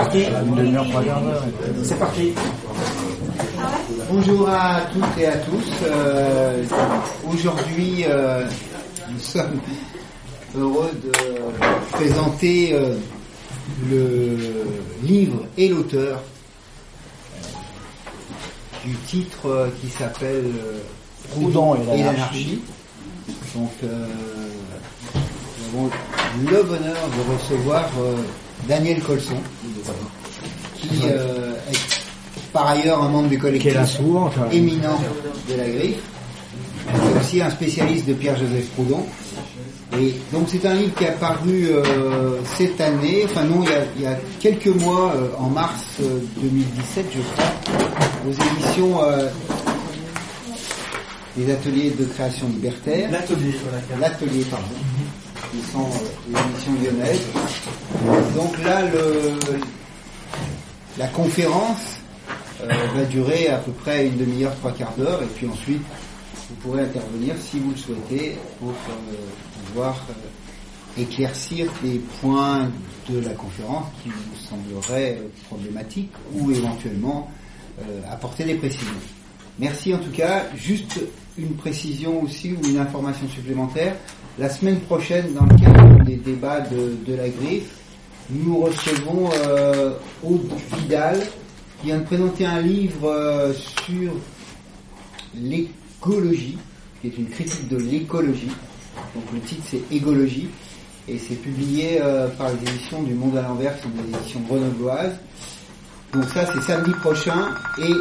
parti. C'est parti. Bonjour à toutes et à tous. Euh, Aujourd'hui, euh, nous sommes heureux de présenter euh, le livre et l'auteur du titre euh, qui s'appelle Proudhon et l'anarchie. l'anarchie. Donc, euh, nous avons le bonheur de recevoir euh, Daniel Colson, qui euh, est par ailleurs un membre du collectif la sourde. éminent de la griffe. C'est aussi un spécialiste de Pierre-Joseph Proudhon. Et donc c'est un livre qui est apparu euh, cette année, enfin non, il y a, il y a quelques mois, euh, en mars euh, 2017 je crois, aux éditions euh, des ateliers de création libertaire. L'atelier, voilà. L'atelier, pardon, qui sont euh. Donc là, le, la conférence euh, va durer à peu près une demi-heure, trois quarts d'heure, et puis ensuite, vous pourrez intervenir si vous le souhaitez pour euh, pouvoir éclaircir les points de la conférence qui vous sembleraient problématiques ou éventuellement apporter des précisions. Merci en tout cas. Juste une précision aussi ou une information supplémentaire. La semaine prochaine, dans le cadre des débats de, la griffe, nous recevons euh, Aude Vidal qui vient de présenter un livre euh, sur l'écologie, qui est une critique de l'écologie. Donc le titre c'est Égologie et c'est publié euh, par les éditions du Monde à l'envers, qui sont des éditions grenobloises. Donc ça c'est samedi prochain et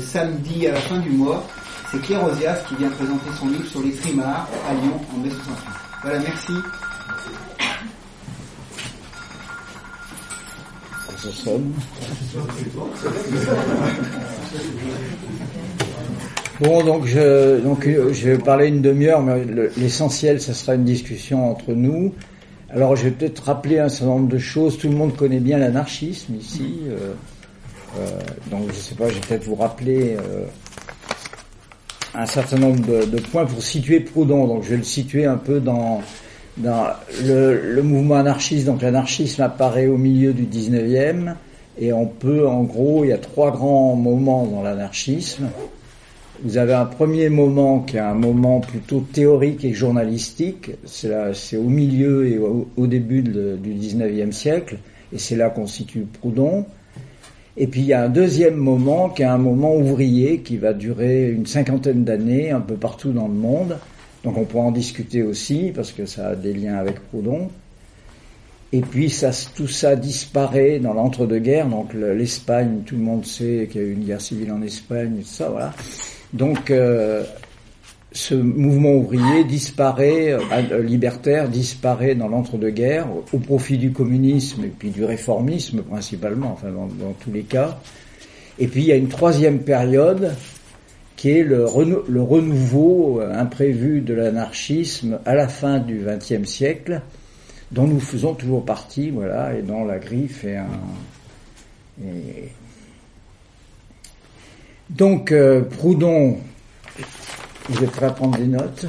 samedi à la fin du mois, c'est Claire Ozias qui vient présenter son livre sur les trimards à Lyon en mai 68. Voilà, merci. Ça sonne. Bon, donc je, donc euh, je vais parler une demi-heure, mais le- l'essentiel, ce sera une discussion entre nous. Alors, je vais peut-être rappeler un certain nombre de choses. Tout le monde connaît bien l'anarchisme ici. euh, euh, donc, je sais pas, je vais peut-être vous rappeler un certain nombre de, points pour situer Proudhon. Donc, je vais le situer un peu dans, dans le, le mouvement anarchiste. Donc, l'anarchisme apparaît au milieu du 19e. Et on peut, en gros, il y a trois grands moments dans l'anarchisme. Vous avez un premier moment qui est un moment plutôt théorique et journalistique. C'est là, c'est au milieu et au, début du 19e siècle. Et c'est là qu'on situe Proudhon. Et puis il y a un deuxième moment qui est un moment ouvrier qui va durer une cinquantaine d'années un peu partout dans le monde. Donc on pourra en discuter aussi parce que ça a des liens avec Proudhon. Et puis ça, tout ça disparaît dans l'entre-deux-guerres. Donc le- l'Espagne, tout le monde sait qu'il y a eu une guerre civile en Espagne, tout ça, voilà. Donc euh, ce mouvement ouvrier disparaît, euh, euh, libertaire disparaît dans l'entre-deux-guerres au, profit du communisme et puis du réformisme principalement, enfin dans, tous les cas. Et puis il y a une troisième période qui est le, renou- le renouveau euh, imprévu de l'anarchisme à la fin du XXe siècle, dont nous faisons toujours partie, voilà, et dont la griffe est un. Donc Proudhon, vous êtes prêts à prendre des notes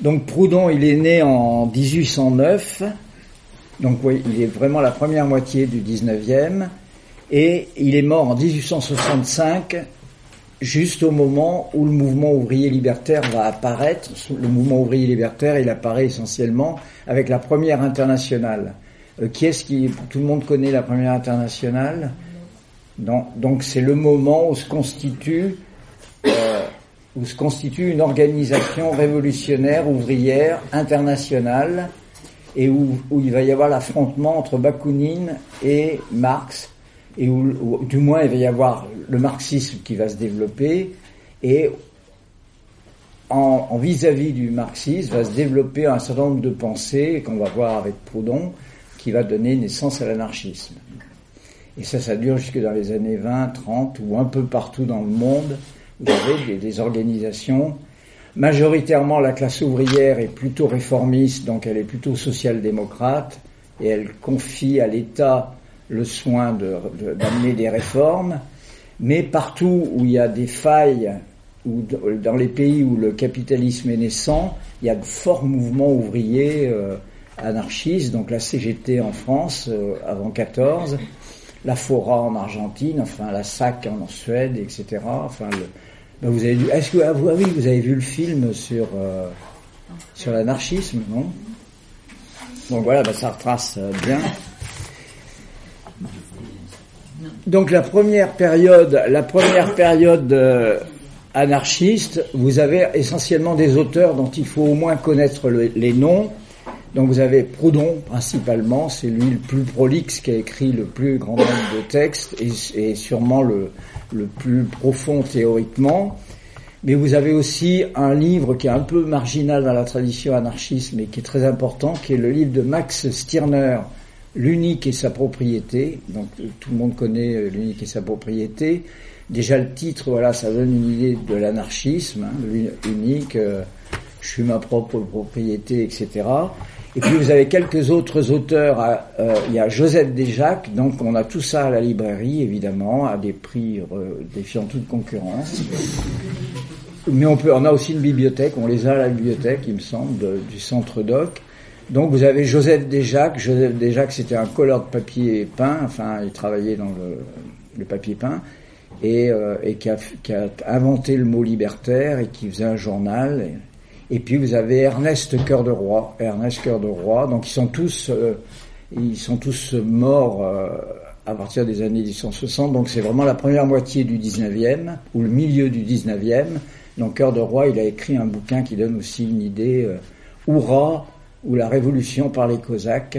Donc Proudhon, il est né en 1809, donc oui, il est vraiment la première moitié du 19e, et il est mort en 1865, juste au moment où le mouvement ouvrier libertaire va apparaître. Le mouvement ouvrier libertaire, il apparaît essentiellement avec la première internationale. Euh, qui est-ce qui, tout le monde connaît la première internationale? Donc c'est le moment où se constitue, euh, où se constitue une organisation révolutionnaire ouvrière internationale et où, où il va y avoir l'affrontement entre Bakounine et Marx et où, du moins il va y avoir le marxisme qui va se développer et en en vis-à-vis du marxisme va se développer un certain nombre de pensées qu'on va voir avec Proudhon qui va donner naissance à l'anarchisme. Et ça, ça dure jusque dans les années 20, 30 ou un peu partout dans le monde. Vous avez des, organisations. Majoritairement, la classe ouvrière est plutôt réformiste, donc elle est plutôt social-démocrate et elle confie à l'État le soin d'amener des réformes. Mais partout où il y a des failles, ou dans les pays où le capitalisme est naissant, il y a de forts mouvements ouvriers euh, anarchistes, donc la CGT en France avant 14, la Fora en Argentine, enfin la SAC en Suède, etc. Enfin, ben, vous avez vu, est-ce que ah, ah avez vu le film sur sur l'anarchisme, non? Donc voilà, ben, ça retrace bien. Donc la première période, la première période euh, anarchiste, vous avez essentiellement des auteurs dont il faut au moins connaître les noms. Donc vous avez Proudhon principalement, c'est lui le plus prolixe qui a écrit le plus grand nombre de textes et, sûrement le, le plus profond théoriquement. Mais vous avez aussi un livre qui est un peu marginal dans la tradition anarchiste, mais qui est très important, qui est le livre de Max Stirner, L'unique et sa propriété. Donc tout le monde connaît euh, l'unique et sa propriété. Déjà le titre, voilà, ça donne une idée de l'anarchisme. Hein, l'unique, euh, je suis ma propre propriété, etc. Et puis vous avez quelques autres auteurs. Euh, il y a Joseph Desjacques, donc on a tout ça à la librairie, évidemment, à des prix défiant toute concurrence. Mais on peut, a aussi une bibliothèque, on les a à la bibliothèque, il me semble, du centre doc. Donc vous avez Joseph Desjacques. Joseph Desjacques, c'était un colleur de papier peint. Enfin, il travaillait dans le, papier peint et, euh, qui, a, inventé le mot libertaire et qui faisait un journal. Puis vous avez Ernest Cœur de Roi. Ernest Cœur de Roi. Donc ils sont tous, euh, ils sont tous morts euh, à partir des années 1860. Donc c'est vraiment la première moitié du 19e ou le milieu du 19e. Donc Cœur de Roi, il a écrit un bouquin qui donne aussi une idée. Hurrah ou la révolution par les Cosaques,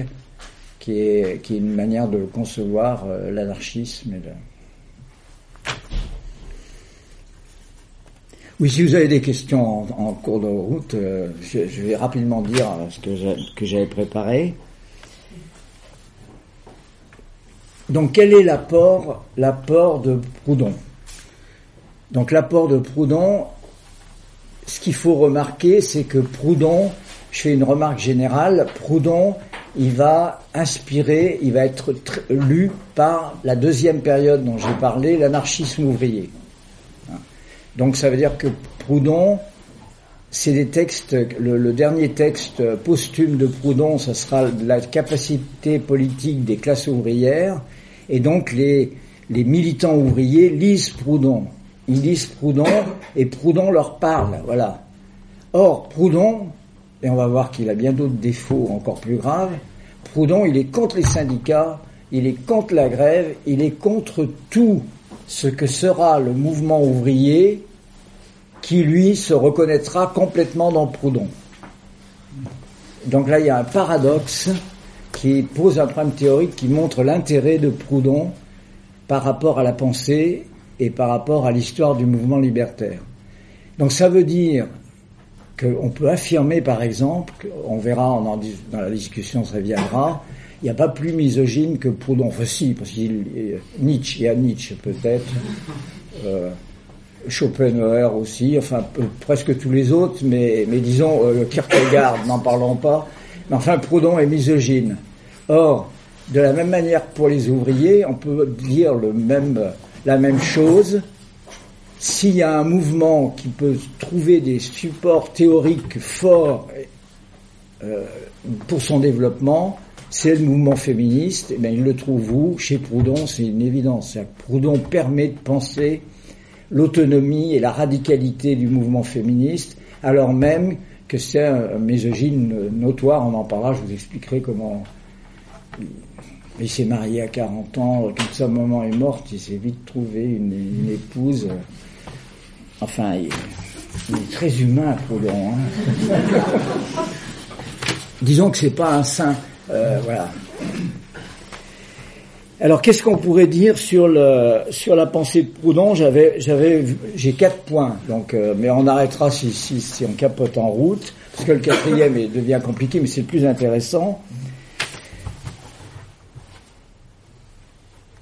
qui est, qui est une manière de concevoir euh, l'anarchisme. Oui, si vous avez des questions en, cours de route, euh, je, vais rapidement dire ce que j'avais préparé. Donc, quel est l'apport, l'apport de Proudhon? Donc, l'apport de Proudhon, ce qu'il faut remarquer, c'est que Proudhon je fais une remarque générale, Proudhon, il va inspirer, il va être lu par la deuxième période dont j'ai parlé, l'anarchisme ouvrier. Donc ça veut dire que Proudhon, c'est des textes, le, dernier texte posthume de Proudhon, ce sera la capacité politique des classes ouvrières, et donc les, les militants ouvriers lisent Proudhon. Ils lisent Proudhon, et Proudhon leur parle, voilà. Or, Proudhon, et on va voir qu'il a bien d'autres défauts encore plus graves, Proudhon, il est contre les syndicats, il est contre la grève, il est contre tout ce que sera le mouvement ouvrier qui, lui, se reconnaîtra complètement dans Proudhon. Donc là, il y a un paradoxe qui pose un problème théorique qui montre l'intérêt de Proudhon par rapport à la pensée et par rapport à l'histoire du mouvement libertaire. Donc ça veut dire qu'on peut affirmer, par exemple, on verra on dans la discussion, ça viendra, il n'y a pas plus misogyne que Proudhon. Enfin, si, parce qu'il Nietzsche, il y a Nietzsche peut-être, euh, Schopenhauer aussi, enfin presque tous les autres, mais, mais disons euh, Kierkegaard, n'en parlons pas. Mais enfin, Proudhon est misogyne. Or, de la même manière pour les ouvriers, on peut dire le même, la même chose s'il y a un mouvement qui peut trouver des supports théoriques forts euh, pour son développement, c'est le mouvement féministe. Et eh bien, il le trouve où? Chez Proudhon, c'est une évidence. Proudhon permet de penser l'autonomie et la radicalité du mouvement féministe, alors même que c'est un misogyne notoire. On en parlera, je vous expliquerai comment il s'est marié à 40 ans, quand sa maman est morte, il s'est vite trouvé une, épouse Enfin, il, est très humain, Proudhon. Hein. Disons que c'est pas un saint. Euh, voilà. Alors, qu'est-ce qu'on pourrait dire sur le sur la pensée de Proudhon? J'avais j'avais j'ai quatre points. Donc, euh, mais on arrêtera si, si, si on capote en route, parce que le quatrième devient compliqué, mais c'est le plus intéressant.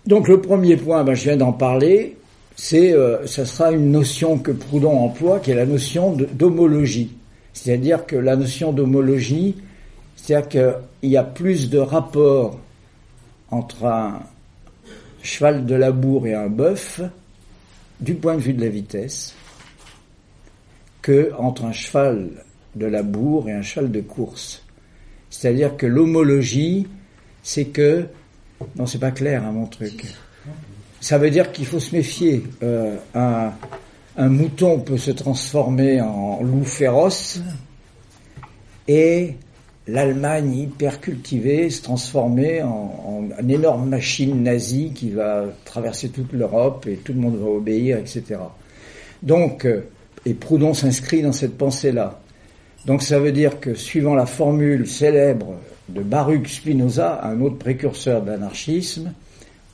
Donc, le premier point, ben, je viens d'en parler c'est, euh, ça sera une notion que Proudhon emploie, qui est la notion d'homologie. C'est-à-dire que la notion d'homologie, c'est-à-dire qu'il y a plus de rapport entre un cheval de labour et un bœuf, du point de vue de la vitesse, que entre un cheval de labour et un cheval de course. C'est-à-dire que l'homologie, c'est que non, c'est pas clair hein, mon truc. Ça veut dire qu'il faut se méfier. Euh, un, un mouton peut se transformer en loup féroce et l'Allemagne hyper cultivée se transformer en, en, une énorme machine nazie qui va traverser toute l'Europe et tout le monde va obéir, etc. Donc, euh, et Proudhon s'inscrit dans cette pensée-là. Donc ça veut dire que suivant la formule célèbre de Baruch Spinoza, un autre précurseur de l'anarchisme,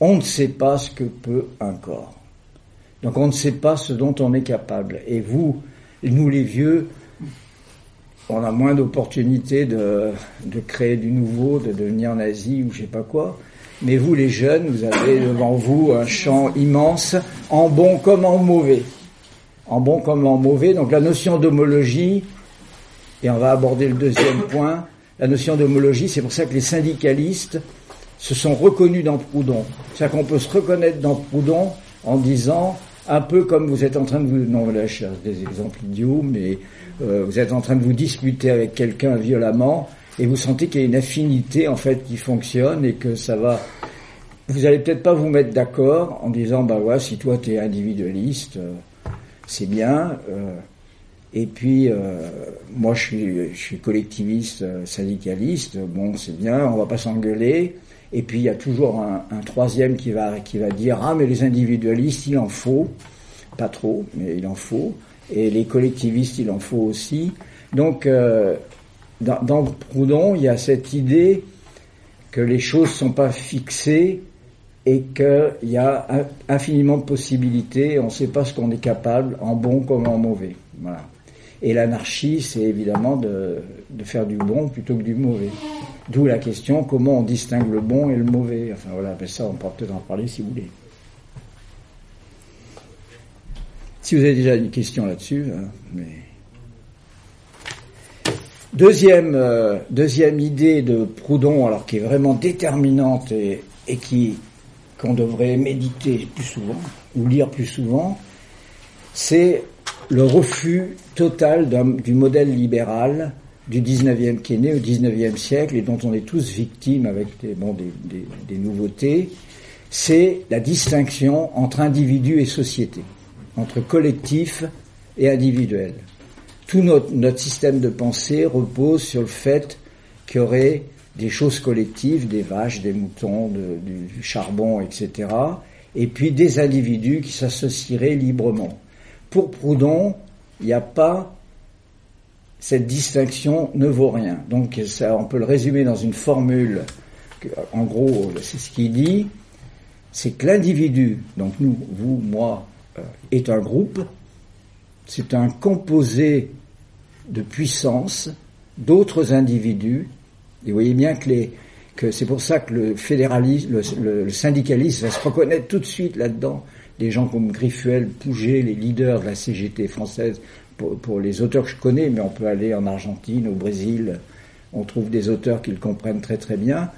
on ne sait pas ce que peut un corps. Donc on ne sait pas ce dont on est capable. Et vous, nous les vieux, on a moins d'opportunités de, de, créer du nouveau, de devenir nazi ou je sais pas quoi. Mais vous les jeunes, vous avez devant vous un champ immense, en bon comme en mauvais. En bon comme en mauvais. Donc la notion d'homologie, et on va aborder le deuxième point, la notion d'homologie, c'est pour ça que les syndicalistes se sont reconnus dans Proudhon. C'est-à-dire qu'on peut se reconnaître dans Proudhon en disant, un peu comme vous êtes en train de vous, non là je des exemples idiots, mais euh, vous êtes en train de vous disputer avec quelqu'un violemment et vous sentez qu'il y a une affinité en fait qui fonctionne et que ça va. Vous allez peut-être pas vous mettre d'accord en disant bah ouais si toi tu es individualiste, euh, c'est bien. Euh, et puis, euh, moi, je suis, je suis collectiviste, euh, syndicaliste. Bon, c'est bien, on va pas s'engueuler. Et puis, il y a toujours un, troisième qui va, qui va dire ah mais les individualistes, il en faut, pas trop, mais il en faut. Et les collectivistes, il en faut aussi. Donc, euh, dans, dans, Proudhon, il y a cette idée que les choses sont pas fixées et qu'il y a infiniment de possibilités. On ne sait pas ce qu'on est capable, en bon comme en mauvais. Voilà. Et l'anarchie, c'est évidemment de, faire du bon plutôt que du mauvais. D'où la question comment on distingue le bon et le mauvais. Enfin voilà, mais ça, on pourra peut-être en parler si vous voulez. Si vous avez déjà une question là-dessus, hein, mais. Deuxième, euh, deuxième idée de Proudhon, alors qui est vraiment déterminante et, et qui qu'on devrait méditer plus souvent ou lire plus souvent, c'est le refus total du modèle libéral du 19e qui est né au 19e siècle et dont on est tous victimes avec des, des, nouveautés, c'est la distinction entre individu et société, entre collectif et individuel. Tout notre, système de pensée repose sur le fait qu'il y aurait des choses collectives, des vaches, des moutons, du charbon, etc., et puis des individus qui s'associeraient librement. Pour Proudhon, il n'y a pas cette distinction ne vaut rien. Donc ça, on peut le résumer dans une formule. En gros, c'est ce qu'il dit, c'est que l'individu, donc nous, vous, moi, euh, est un groupe. C'est un composé de puissance d'autres individus. Et vous voyez bien que que c'est pour ça que le fédéralisme, le syndicalisme va se reconnaître tout de suite là-dedans des gens comme Griffuel, Pouget, les leaders de la CGT française, pour, pour, les auteurs que je connais, mais on peut aller en Argentine, au Brésil, on trouve des auteurs qui le comprennent très très bien,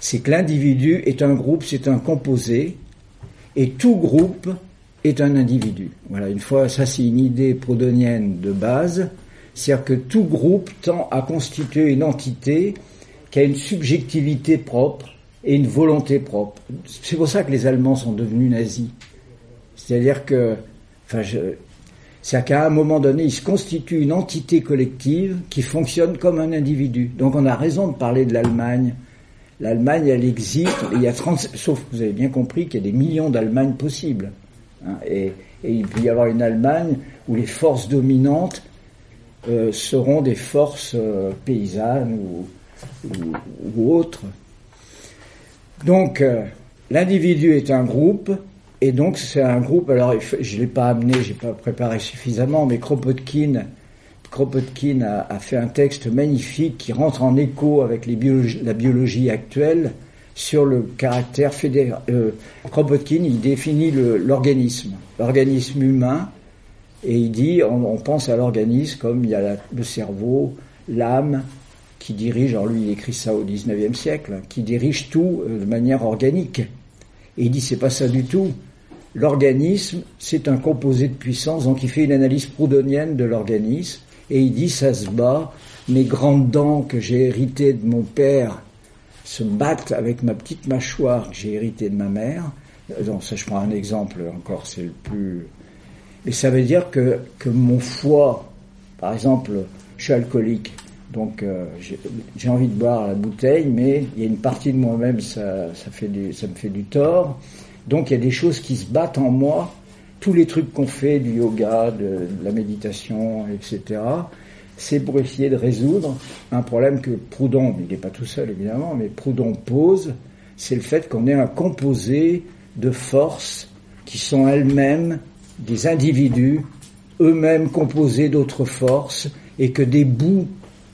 c'est que l'individu est un groupe, c'est un composé, et tout groupe est un individu. Voilà, une fois, ça c'est une idée proudhonienne de base, c'est-à-dire que tout groupe tend à constituer une entité qui a une subjectivité propre et une volonté propre. C'est pour ça que les Allemands sont devenus nazis. C'est-à-dire que, enfin, c'est qu'à un moment donné, il se constitue une entité collective qui fonctionne comme un individu. Donc on a raison de parler de l'Allemagne. L'Allemagne, elle existe. il y a 30, sauf que vous avez bien compris qu'il y a des millions d'Allemagne possibles. Hein, et, il peut y avoir une Allemagne où les forces dominantes euh, seront des forces euh, paysannes ou, autres. Donc euh, l'individu est un groupe et donc c'est un groupe, alors je ne l'ai pas amené, j'ai pas préparé suffisamment, mais Kropotkin, Kropotkin a, fait un texte magnifique qui rentre en écho avec la biologie actuelle sur le caractère fédéral. Euh, Kropotkin, il définit l'organisme, l'organisme humain, et il dit, on, pense à l'organisme comme il y a le cerveau, l'âme, qui dirige, alors lui il écrit ça au 19e siècle, qui dirige tout euh, de manière organique. Et il dit c'est pas ça du tout. L'organisme, c'est un composé de puissance, donc il fait une analyse proudhonienne de l'organisme. Et il dit, ça se bat, mes grandes dents que j'ai héritées de mon père se battent avec ma petite mâchoire que j'ai héritée de ma mère. Donc ça, je prends un exemple encore, c'est le plus... Mais ça veut dire que, que mon foie, par exemple, je suis alcoolique, donc euh, j'ai envie de boire la bouteille, mais il y a une partie de moi-même, ça, ça, fait du, ça me fait du tort. Donc il y a des choses qui se battent en moi. Tous les trucs qu'on fait, du yoga, de, la méditation, etc., c'est pour essayer de résoudre un problème que Proudhon, il n'est pas tout seul évidemment, mais Proudhon pose, c'est le fait qu'on est un composé de forces qui sont elles-mêmes des individus, eux-mêmes composés d'autres forces, et que des bouts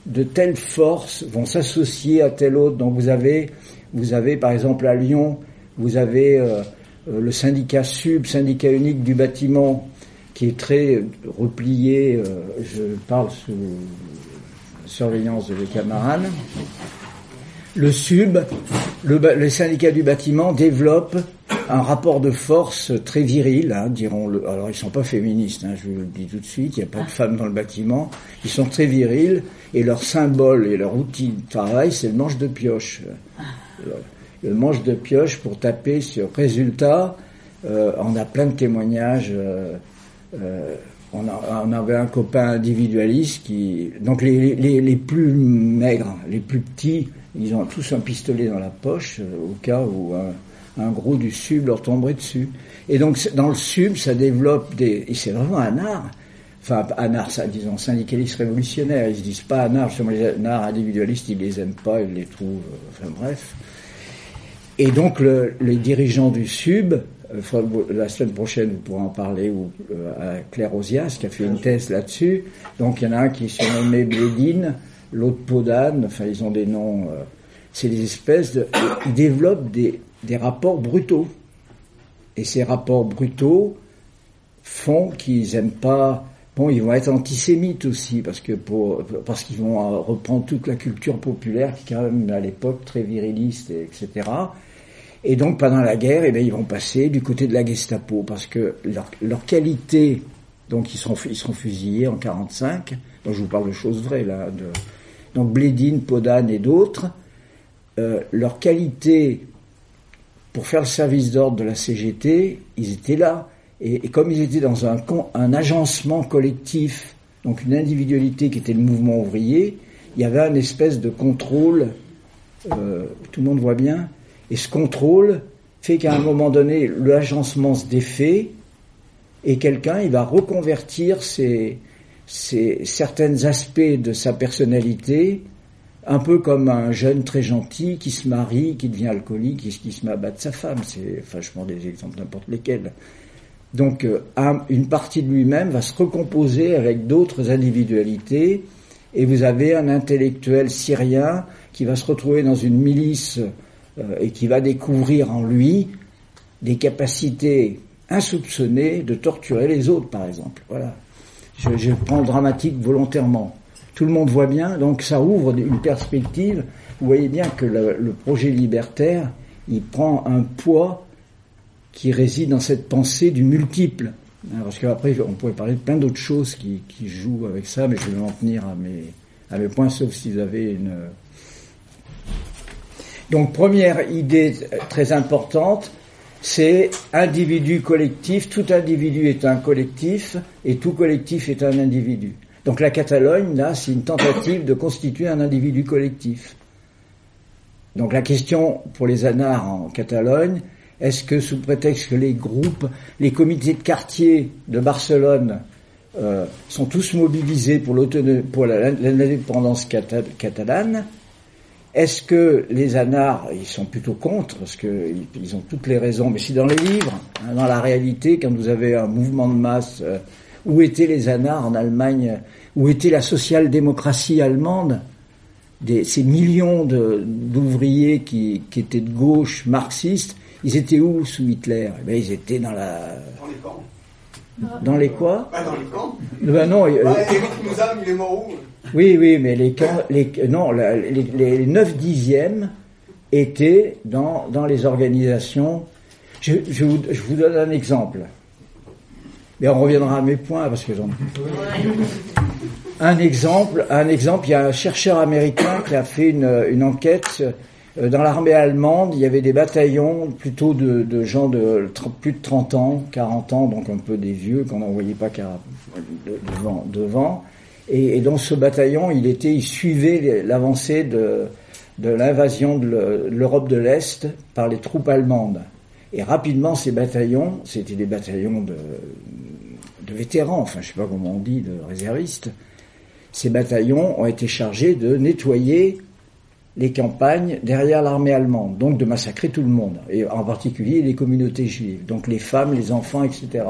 de telles forces vont s'associer à telle autre. Donc vous avez, vous avez par exemple à Lyon, vous avez euh, le syndicat SUB, syndicat unique du bâtiment, qui est très replié. Euh, je parle sous surveillance de mes camarades. Le SUB, le, syndicat du bâtiment développe un rapport de force très viril, hein, diront-le. Alors ils sont pas féministes, hein, je vous le dis tout de suite. Il n'y a pas de femmes dans le bâtiment. Ils sont très virils et leur symbole et leur outil de travail, c'est le manche de pioche. Manche de pioche pour taper sur résultat. Euh, on a plein de témoignages. Euh, euh, on, avait un copain individualiste qui, donc les, plus maigres, les plus petits, ils ont tous un pistolet dans la poche au cas où un, un gros du sub leur tomberait dessus. Et donc dans le sub, ça développe des, et c'est vraiment un art enfin anards, disons, syndicalistes révolutionnaires, ils se disent pas anards, justement les anards individualistes, ils les aiment pas, ils les trouvent, enfin bref. Et donc le, les dirigeants du SUB, euh, la semaine prochaine vous pourrez en parler, ou euh, Claire Ozias qui a fait une thèse là-dessus, donc il y en a un qui s'est nommé Blédine, l'autre Podane, enfin ils ont des noms, euh, c'est des espèces de... Ils développent des, des rapports brutaux. Et ces rapports brutaux font qu'ils aiment pas Bon, ils vont être antisémites aussi parce que pour parce qu'ils vont euh, reprendre toute la culture populaire qui quand même à l'époque très viriliste etc. Et donc pendant la guerre, eh bien, ils vont passer du côté de la Gestapo parce que leur, qualité, donc ils seront ils fusillés en 45. Donc je vous parle de choses vraies là. De, donc Blédine, Podane et d'autres, euh, leur qualité pour faire le service d'ordre de la CGT, ils étaient là. Et, comme ils étaient dans un, un agencement collectif, donc une individualité qui était le mouvement ouvrier, il y avait une espèce de contrôle, euh, tout le monde voit bien, et ce contrôle fait qu'à un moment donné, l'agencement se défait, et quelqu'un, il va reconvertir ses, ses, certains aspects de sa personnalité, un peu comme un jeune très gentil qui se marie, qui devient alcoolique, qui, se met à battre sa femme. C'est, enfin, des exemples n'importe lesquels. Donc euh, une partie de lui-même va se recomposer avec d'autres individualités et vous avez un intellectuel syrien qui va se retrouver dans une milice et qui va découvrir en lui des capacités insoupçonnées de torturer les autres, par exemple. Voilà. Je, prends dramatique volontairement. Tout le monde voit bien, donc ça ouvre une perspective. Vous voyez bien que le, projet libertaire, il prend un poids qui réside dans cette pensée du multiple. Hein, parce qu'après, on pourrait parler de plein d'autres choses qui, jouent avec ça, mais je vais m'en tenir à mes, points, sauf si vous avez une... Donc, première idée très importante, c'est individu collectif. Tout individu est un collectif et tout collectif est un individu. Donc la Catalogne, là, c'est une tentative de constituer un individu collectif. Donc la question pour les anards en Catalogne, est-ce que sous prétexte que les groupes, les comités de quartier de Barcelone euh, sont tous mobilisés pour l'indépendance catalane, est-ce que les anards, ils sont plutôt contre, parce qu'ils ils ont toutes les raisons, mais si dans les livres, hein, dans la réalité, quand vous avez un mouvement de masse, euh, où étaient les anards en Allemagne, où était la social-démocratie allemande, ces millions d'ouvriers qui, étaient de gauche, marxistes, ils étaient où sous Hitler? Eh ben, Ils étaient dans la... Dans les. Dans les quoi bah, Dans les camps. Ben non. Bah, Eric Mouzam, il est mort où Oui, oui, mais les camps, les, non, les, les 9 dixièmes étaient dans, dans les organisations. Je, je, vous, je vous donne un exemple. Mais on reviendra à mes points parce que j'en. Un exemple, un exemple, il y a un chercheur américain qui a fait une, une enquête euh, dans l'armée allemande. Il y avait des bataillons plutôt de, gens de plus de 30 ans, 40 ans, donc un peu des vieux qu'on n'envoyait pas devant. devant. Et, dans ce bataillon, il était, il suivait l'avancée de, l'invasion de le- l'Europe de l'Est par les troupes allemandes. Et rapidement, ces bataillons, c'était des bataillons de, de vétérans, enfin je sais pas comment on dit, de réservistes, ces bataillons ont été chargés de nettoyer les campagnes derrière l'armée allemande, donc de massacrer tout le monde, et en particulier les communautés juives, donc les femmes, les enfants, etc.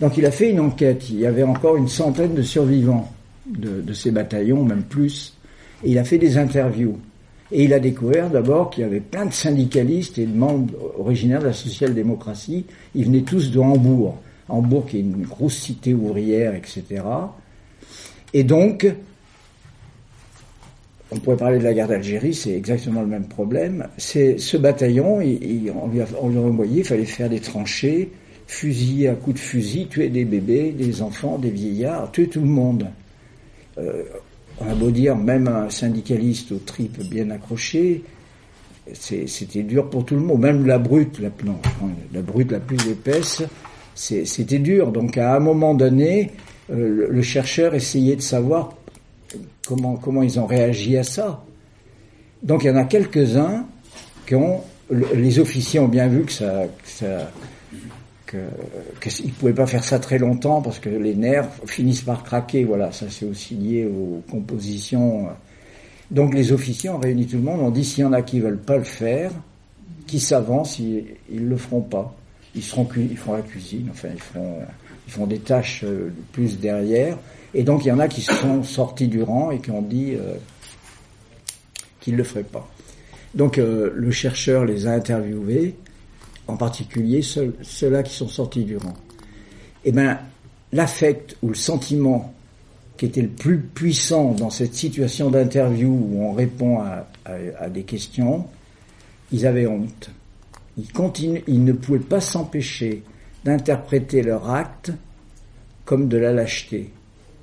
Donc il a fait une enquête, il y avait encore une centaine de survivants de, ces bataillons, même plus, et il a fait des interviews. Et il a découvert d'abord qu'il y avait plein de syndicalistes et de membres originaires de la social-démocratie. Ils venaient tous de Hambourg. Hambourg qui est une grosse cité ouvrière, etc. Et donc, on pourrait parler de la guerre d'Algérie, c'est exactement le même problème. Ce bataillon, il- il- on, lui a, envoyé, il fallait faire des tranchées, fusiller à coups de fusil, tuer des bébés, des enfants, des vieillards, tuer tout le monde. Euh, on a beau dire, même un syndicaliste aux tripes bien accrochées, c'était dur pour tout le monde. Même la brute, la, non, la brute la plus épaisse, c'était dur. Donc à un moment donné, euh, le chercheur essayait de savoir comment, comment ils ont réagi à ça? Donc il y en a quelques-uns qui ont, le- les officiers ont bien vu que ça, que ça qu'ils ne pouvaient pas faire ça très longtemps parce que les nerfs finissent par craquer. Voilà, ça c'est aussi lié aux compositions. Donc les officiers ont réuni tout le monde, ont dit s'il y en a qui veulent pas le faire, qui s'avancent, ils, ils le feront pas. Ils seront ils feront la cuisine, enfin ils feront ils font des tâches euh, plus derrière. Et donc il y en a qui sont sortis du rang et qui ont dit euh, qu'ils le feraient pas. Donc euh, le chercheur les a interviewés, en particulier ceux- ceux-là qui sont sortis du rang. Eh ben l'affect ou le sentiment qui était le plus puissant dans cette situation d'interview où on répond à, à- à des questions, ils avaient honte. Ils, continuent, ils ne pouvaient pas s'empêcher d'interpréter leur acte comme de la lâcheté.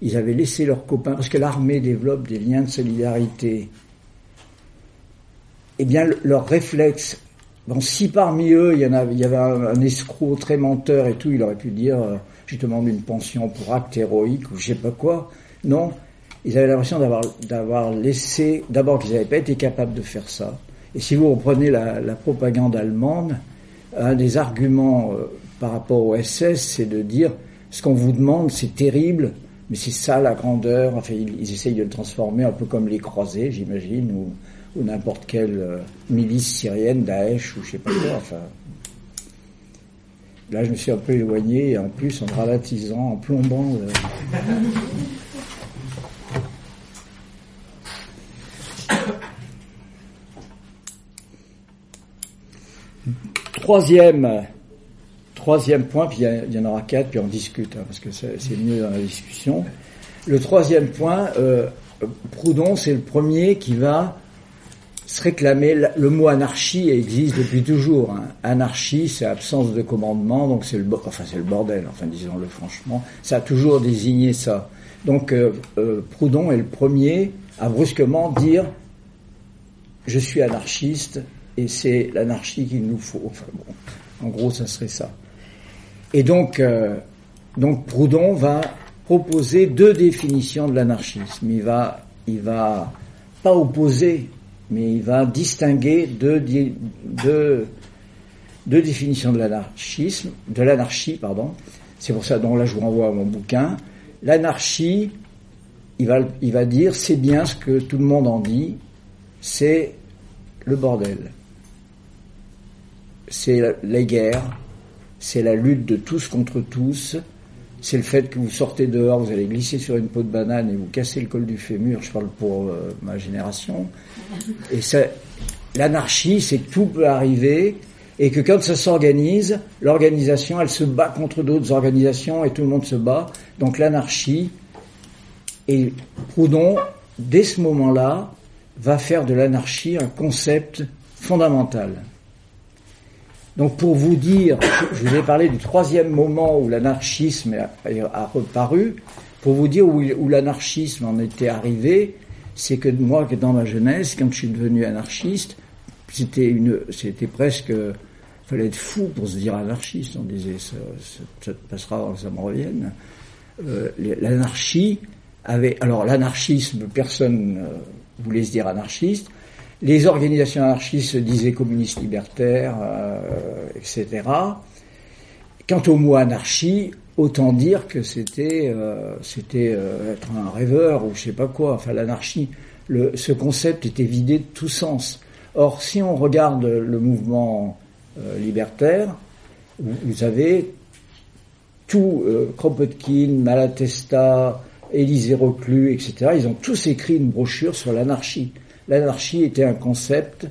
Ils avaient laissé leurs copains, parce que l'armée développe des liens de solidarité. Eh bien, le- leur réflexe, bon, si parmi eux, il y, en a, il y avait un, escroc très menteur et tout, il aurait pu dire, euh, je demande une pension pour acte héroïque ou je sais pas quoi. Non, ils avaient l'impression d'avoir, d'avoir laissé, d'abord qu'ils n'avaient pas été capables de faire ça. Et si vous reprenez la, la propagande allemande, un des arguments euh, par rapport au SS, c'est de dire ce qu'on vous demande, c'est terrible, mais c'est ça la grandeur. Enfin, ils, essayent de le transformer un peu comme les croisés, j'imagine, ou, ou n'importe quelle euh, milice syrienne, Daesh ou je sais pas quoi. Enfin, là, je me suis un peu éloigné, et en plus en dramatisant, en plombant. euh, Troisième, troisième point, puis il y, en aura quatre, puis on discute, hein, parce que c'est mieux dans la discussion. Le troisième point, euh, Proudhon, c'est le premier qui va se réclamer. Le mot anarchie existe depuis toujours. hein. Anarchie, c'est absence de commandement, donc c'est le, enfin le bordel. Enfin, disons-le franchement, ça a toujours désigné ça. Donc euh, euh, Proudhon est le premier à brusquement dire je suis anarchiste et c'est l'anarchie qu'il nous faut. En gros, ça serait ça. Et donc, euh, donc Proudhon va proposer deux définitions de l'anarchisme. Il va, il va pas opposer, mais il va distinguer deux, deux, deux définitions de l'anarchisme, de l'anarchie, pardon. C'est pour ça, donc là, je vous renvoie à mon bouquin. L'anarchie, il va, il va dire, c'est bien ce que tout le monde en dit, c'est le bordel. C'est les guerres, c'est la lutte de tous contre tous, c'est le fait que vous sortez dehors, vous allez glisser sur une peau de banane et vous cassez le col du fémur, je parle pour euh, ma génération. Et l'anarchie, c'est que tout peut arriver et que quand ça s'organise, l'organisation, elle se bat contre d'autres organisations et tout le monde se bat. Donc l'anarchie, et Proudhon, dès ce moment-là, va faire de l'anarchie un concept fondamental. Donc pour vous dire, je vous ai parlé du troisième moment où l'anarchisme a, reparu, Pour vous dire où, l'anarchisme en était arrivé, c'est que moi, dans ma jeunesse, quand je suis devenu anarchiste, c'était une, c'était presque, fallait être fou pour se dire anarchiste. On disait, ça, passera que ça me revienne. Euh, l'anarchie avait, alors l'anarchisme, personne euh, voulait se dire anarchiste. Les organisations anarchistes se disaient communistes libertaires, euh, etc. Quant au mot anarchie, autant dire que c'était euh, c'était euh, être un rêveur ou je sais pas quoi. Enfin, l'anarchie, le, ce concept était vidé de tout sens. Or, si on regarde le mouvement euh, libertaire, vous, avez tout Kropotkin, Malatesta, Élisée Reclus, etc. Ils ont tous écrit une brochure sur l'anarchie. L'anarchie était un concept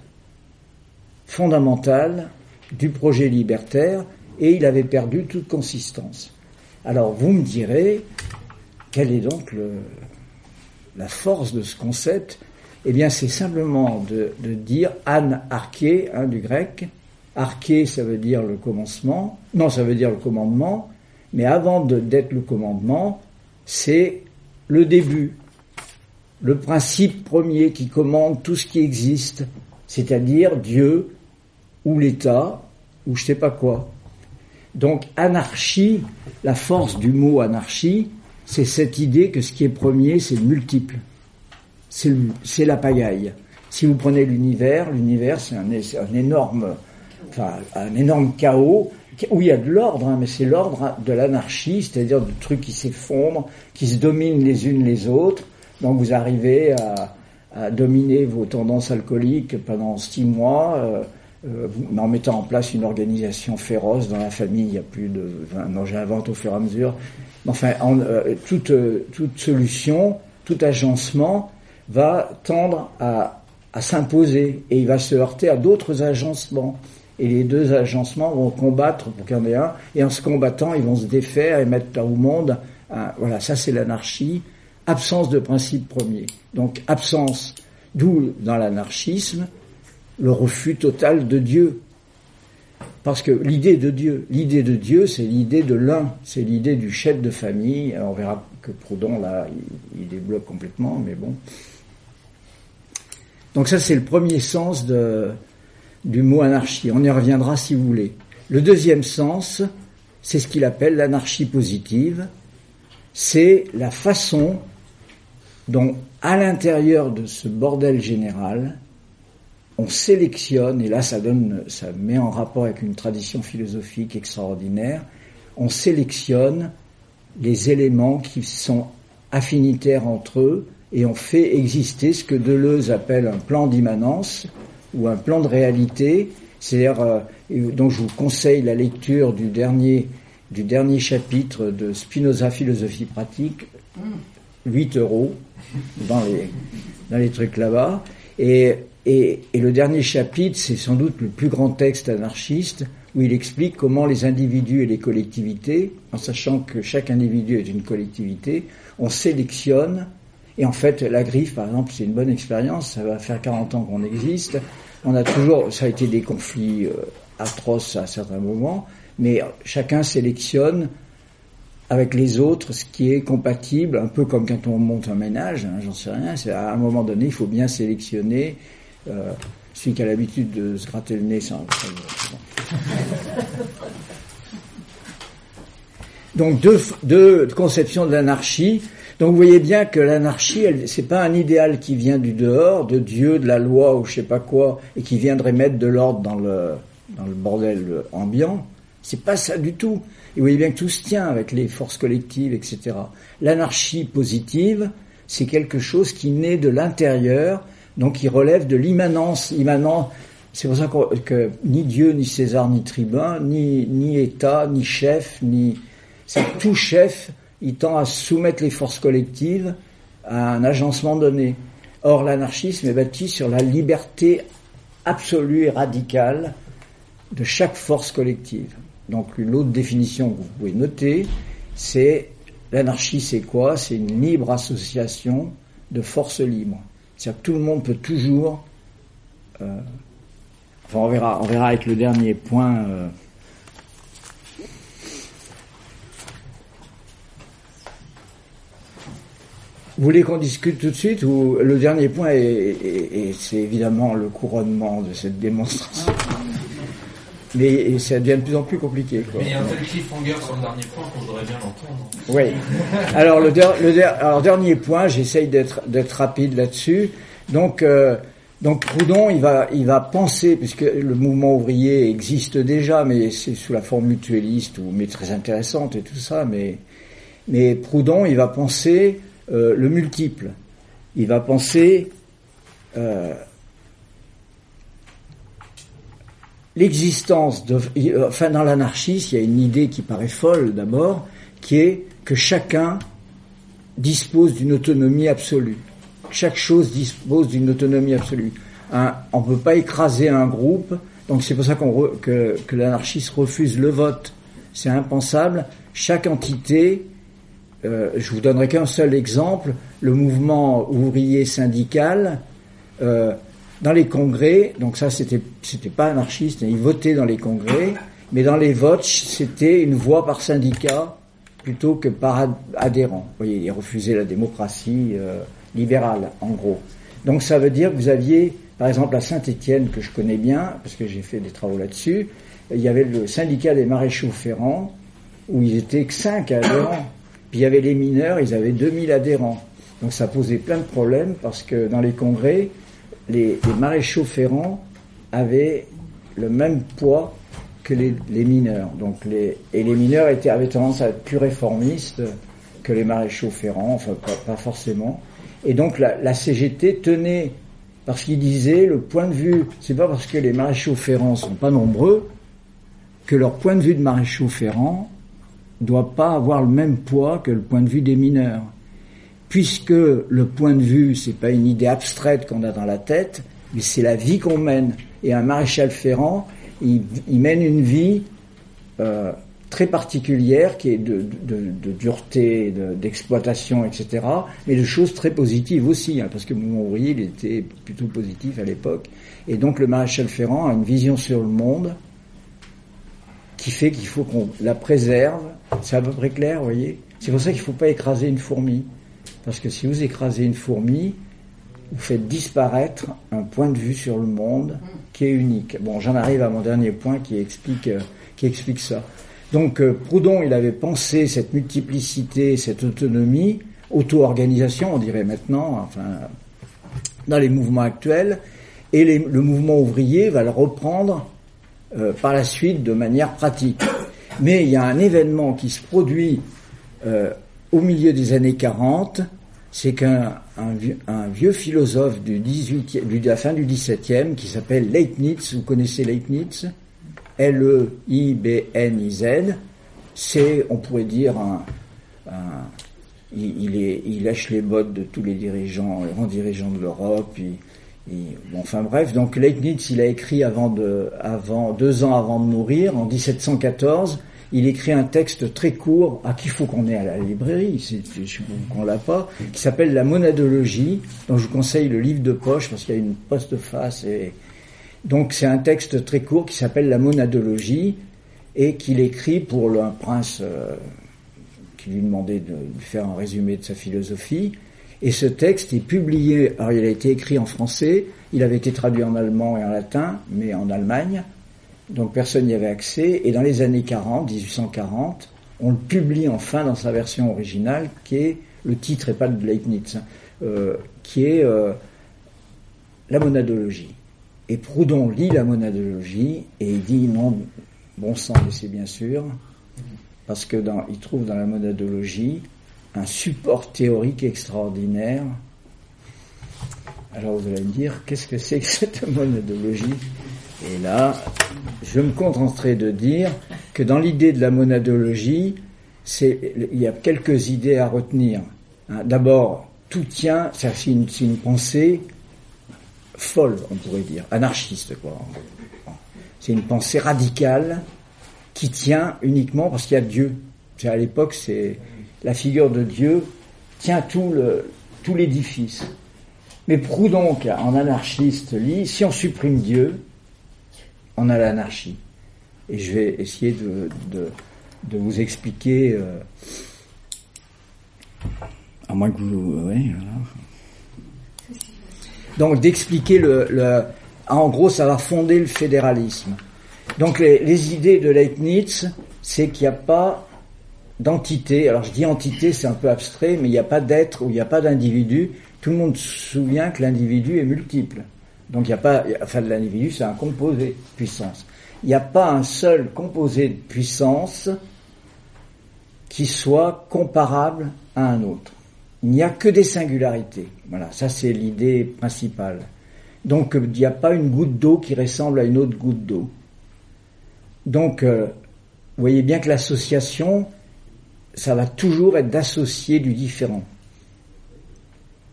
fondamental du projet libertaire et il avait perdu toute consistance. Alors vous me direz, quelle est donc la force de ce concept? Eh bien c'est simplement de, dire an arché, hein, du grec. Arché ça veut dire le commencement, non ça veut dire le commandement, mais avant d'être le commandement, c'est le début, le principe premier qui commande tout ce qui existe, c'est-à-dire Dieu ou l'État ou je sais pas quoi. Donc anarchie, la force du mot anarchie, c'est cette idée que ce qui est premier, c'est le multiple. C'est la pagaille. Si vous prenez l'univers, l'univers c'est un, un, énorme, enfin, un énorme chaos où il y a de l'ordre, hein, mais c'est l'ordre de l'anarchie, c'est-à-dire de trucs qui s'effondrent, qui se dominent les unes les autres. Donc vous arrivez à, à dominer vos tendances alcooliques pendant six mois. Euh, euh, en mettant en place une organisation féroce dans la famille, il y a plus de 20, non j'invente au fur et à mesure. Enfin, en, euh, toute, toute solution, tout agencement va tendre à, à s'imposer et il va se heurter à d'autres agencements. Et les deux agencements vont combattre pour qu'il y en ait un, et en se combattant, ils vont se défaire et mettre au monde. Voilà, ça c'est l'anarchie. Absence de principe premier. Donc absence, d'où dans l'anarchisme, le refus total de Dieu. Parce que l'idée de Dieu, l'idée de Dieu, c'est l'idée de l'un, c'est l'idée du chef de famille. On verra que Proudhon, là, il, débloque complètement, mais bon. Donc ça, c'est le premier sens du mot anarchie. On y reviendra si vous voulez. Le deuxième sens, c'est ce qu'il appelle l'anarchie positive. C'est la façon dont, à l'intérieur de ce bordel général, on sélectionne, et là ça donne, ça met en rapport avec une tradition philosophique extraordinaire, on sélectionne les éléments qui sont affinitaires entre eux et on fait exister ce que Deleuze appelle un plan d'immanence ou un plan de réalité. C'est-à-dire, euh, donc je vous conseille la lecture du dernier, du dernier chapitre de Spinoza Philosophie pratique, 8 euros dans les, dans trucs là-bas. Et et, et, le dernier chapitre, c'est sans doute le plus grand texte anarchiste où il explique comment les individus et les collectivités, en sachant que chaque individu est une collectivité, on sélectionne. Et en fait, la griffe, par exemple, c'est une bonne expérience. Ça va faire 40 ans qu'on existe. On a toujours, ça a été des conflits euh, atroces à certains moments, mais chacun sélectionne avec les autres ce qui est compatible, un peu comme quand on monte un ménage, hein, j'en sais rien. À un moment donné, il faut bien sélectionner euh, celui qui a l'habitude de se gratter le nez, ça. Donc deux, conceptions de l'anarchie. Donc vous voyez bien que l'anarchie, c'est pas un idéal qui vient du dehors, de Dieu, de la loi ou je sais pas quoi, et qui viendrait mettre de l'ordre dans le dans le bordel ambiant. C'est pas ça du tout. Et vous voyez bien que tout se tient avec les forces collectives, etc. L'anarchie positive, c'est quelque chose qui naît de l'intérieur, donc il relève de l'immanence. Immanent, c'est pour ça que, que, ni Dieu, ni César, ni tribun, ni, ni État, ni chef, ni c'est tout chef, il tend à soumettre les forces collectives à un agencement donné. Or, l'anarchisme est bâti sur la liberté absolue et radicale de chaque force collective. Donc, l'autre définition que vous pouvez noter, c'est l'anarchie, c'est quoi? C'est une libre association de forces libres. C'est-à-dire que tout le monde peut toujours. Euh, enfin, on verra, on verra avec le dernier point. Euh, Vous voulez qu'on discute tout de suite ou le dernier point est, est- est- c'est évidemment le couronnement de cette démonstration? Mais ça devient de plus en plus compliqué. Quoi. Mais il y a un tel cliffhanger sur le dernier point qu'on voudrait bien l'entendre. Oui. Alors le, der- le der- alors, dernier point, j'essaye d'être d'être rapide là-dessus. Donc euh, donc Proudhon, il va il va penser puisque le mouvement ouvrier existe déjà, mais c'est sous la forme mutualiste ou mais très intéressante et tout ça. Mais mais Proudhon, il va penser euh, le multiple. Il va penser euh, l'existence de, enfin dans l'anarchisme, il y a une idée qui paraît folle d'abord, qui est que chacun dispose d'une autonomie absolue. Chaque chose dispose d'une autonomie absolue. On ne peut pas écraser un groupe, donc c'est pour ça qu'on re- que, que l'anarchiste refuse le vote. C'est impensable. Chaque entité, euh, je vous donnerai qu'un seul exemple, le mouvement ouvrier syndical, euh, dans les congrès, donc ça c'était c'était pas anarchiste, ils votaient dans les congrès, mais dans les votes c'était une voix par syndicat plutôt que par ad- adhérent. Vous voyez, ils refusaient la démocratie euh, libérale en gros. Donc ça veut dire que vous aviez, par exemple à Saint-Étienne que je connais bien parce que j'ai fait des travaux là-dessus, il y avait le syndicat des maréchaux ferrants où ils étaient que 5 adhérents. Puis il y avait les mineurs, ils avaient 2000 adhérents. Donc ça posait plein de problèmes parce que dans les congrès, les, maréchaux ferrants avaient le même poids que les, mineurs. Et les mineurs avaient tendance à être plus réformistes que les maréchaux ferrants, enfin pas, forcément. Et donc la, la CGT tenait, parce qu'il disait le point de vue, c'est pas parce que les maréchaux ferrants sont pas nombreux que leur point de vue de maréchaux ferrants doit pas avoir le même poids que le point de vue des mineurs puisque le point de vue, c'est pas une idée abstraite qu'on a dans la tête, mais c'est la vie qu'on mène. Et un maréchal ferrant, il, mène une vie euh, très particulière qui est de, dureté, de- d'exploitation, etc., mais de choses très positives aussi, hein, parce que ouvrier, il était plutôt positif à l'époque. Et donc le maréchal ferrant a une vision sur le monde qui fait qu'il faut qu'on la préserve. C'est à peu près clair, vous voyez? C'est pour ça qu'il ne faut pas écraser une fourmi. Parce que si vous écrasez une fourmi, vous faites disparaître un point de vue sur le monde qui est unique. Bon, j'en arrive à mon dernier point qui explique, euh, ça. Donc, euh, Proudhon, il avait pensé cette multiplicité, cette autonomie, auto-organisation, on dirait maintenant, enfin, dans les mouvements actuels, et le mouvement ouvrier va le reprendre euh, par la suite de manière pratique. Mais il y a un événement qui se produit au milieu des années 40, c'est qu'un un vieux, philosophe du 18e, du- de la fin du 17e qui s'appelle Leibniz, vous connaissez Leibniz? L-E-I-B-N-I-Z, c'est, on pourrait dire, un, il, est, il lâche les bottes de tous les dirigeants, les grands dirigeants de l'Europe. Bon, enfin bref, donc Leibniz, il a écrit avant de, avant, deux ans avant de mourir, en 1714, il écrit un texte très court, à qu'il faut qu'on ait à la librairie, qu'on l'a pas, qui s'appelle La monadologie, dont je vous conseille le livre de poche parce qu'il y a une postface et, donc c'est un texte très court qui s'appelle La monadologie et qu'il écrit pour un prince euh, qui lui demandait de lui faire un résumé de sa philosophie. Et ce texte est publié, alors il a été écrit en français, il avait été traduit en allemand et en latin, mais en Allemagne, donc personne n'y avait accès. Et dans les années 40, 1840, on le publie enfin dans sa version originale, qui est, le titre est pas de Leibniz, hein, euh, qui est euh, la monadologie. Et Proudhon lit la monadologie et il dit non, bon sang, c'est bien sûr, parce que dans, il trouve dans la monadologie un support théorique extraordinaire. Alors vous allez me dire, qu'est-ce que c'est que cette monadologie? Et là, je me contenterai de dire que dans l'idée de la monadologie, il y a quelques idées à retenir. Hein, D'abord, tout tient, c'est une, pensée folle, on pourrait dire, anarchiste, quoi. C'est une pensée radicale qui tient uniquement parce qu'il y a Dieu. À l'époque, c'est la figure de Dieu tient tout tout l'édifice. Mais Proudhon, en anarchiste, lit si on supprime Dieu, on a l'anarchie. Et je vais essayer de, vous expliquer, euh, en moins que vous, oui, voilà. Donc d'expliquer le, le, en gros, ça va fonder le fédéralisme. Donc les, les idées de Leibniz, c'est qu'il n'y a pas d'entité. Alors je dis entité, c'est un peu abstrait, mais il n'y a pas d'être ou il n'y a pas d'individu. Tout le monde se souvient que l'individu est multiple. Donc il n'y a pas, enfin l'individu, c'est un composé de puissance. Il n'y a pas un seul composé de puissance qui soit comparable à un autre. Il n'y a que des singularités. Voilà, ça c'est l'idée principale. Donc il n'y a pas une goutte d'eau qui ressemble à une autre goutte d'eau. Donc euh, vous voyez bien que l'association, ça va toujours être d'associer du différent.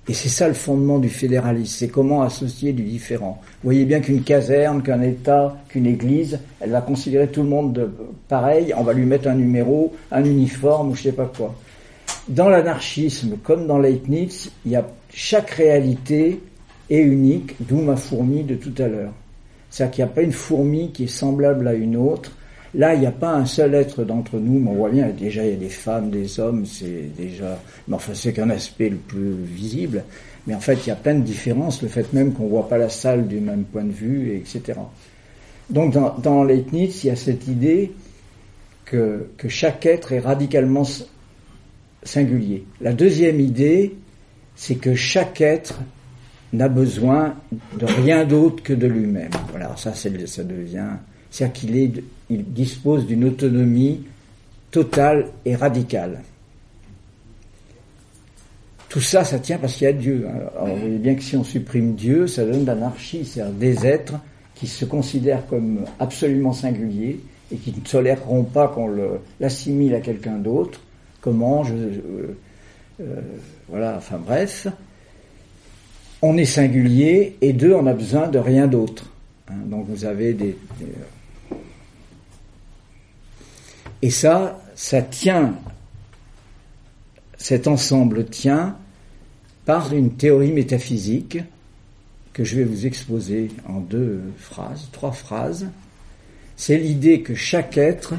Et c'est ça le fondement du fédéralisme, c'est comment associer du différent. Vous voyez bien qu'une caserne, qu'un État, qu'une église, elle va considérer tout le monde de pareil, on va lui mettre un numéro, un uniforme ou je sais pas quoi. Dans l'anarchisme, comme dans Leibniz, il y a chaque réalité est unique, d'où ma fourmi de tout à l'heure. C'est-à-dire qu'il n'y a pas une fourmi qui est semblable à une autre, Là, il n'y a pas un seul être d'entre nous, mais on voit bien, déjà il y a des femmes, des hommes, c'est déjà, mais enfin c'est qu'un aspect le plus visible. Mais en fait, il y a plein de différences, le fait même qu'on voit pas la salle du même point de vue, etc. Donc dans, dans il y a cette idée que, que chaque être est radicalement singulier. La deuxième idée, c'est que chaque être n'a besoin de rien d'autre que de lui-même. Voilà, ça, ça devient, c'est-à-dire qu'il dispose d'une autonomie totale et radicale. Tout ça, ça tient parce qu'il y a Dieu. Alors, vous voyez bien que si on supprime Dieu, ça donne l'anarchie, c'est-à-dire des êtres qui se considèrent comme absolument singuliers et qui ne toléreront pas qu'on l'assimile à quelqu'un d'autre, comme ange, euh, voilà, enfin bref. On est singulier et deux, on a besoin de rien d'autre. Hein, donc vous avez des et ça, ça tient, cet ensemble tient par une théorie métaphysique que je vais vous exposer en deux phrases, trois phrases. C'est l'idée que chaque être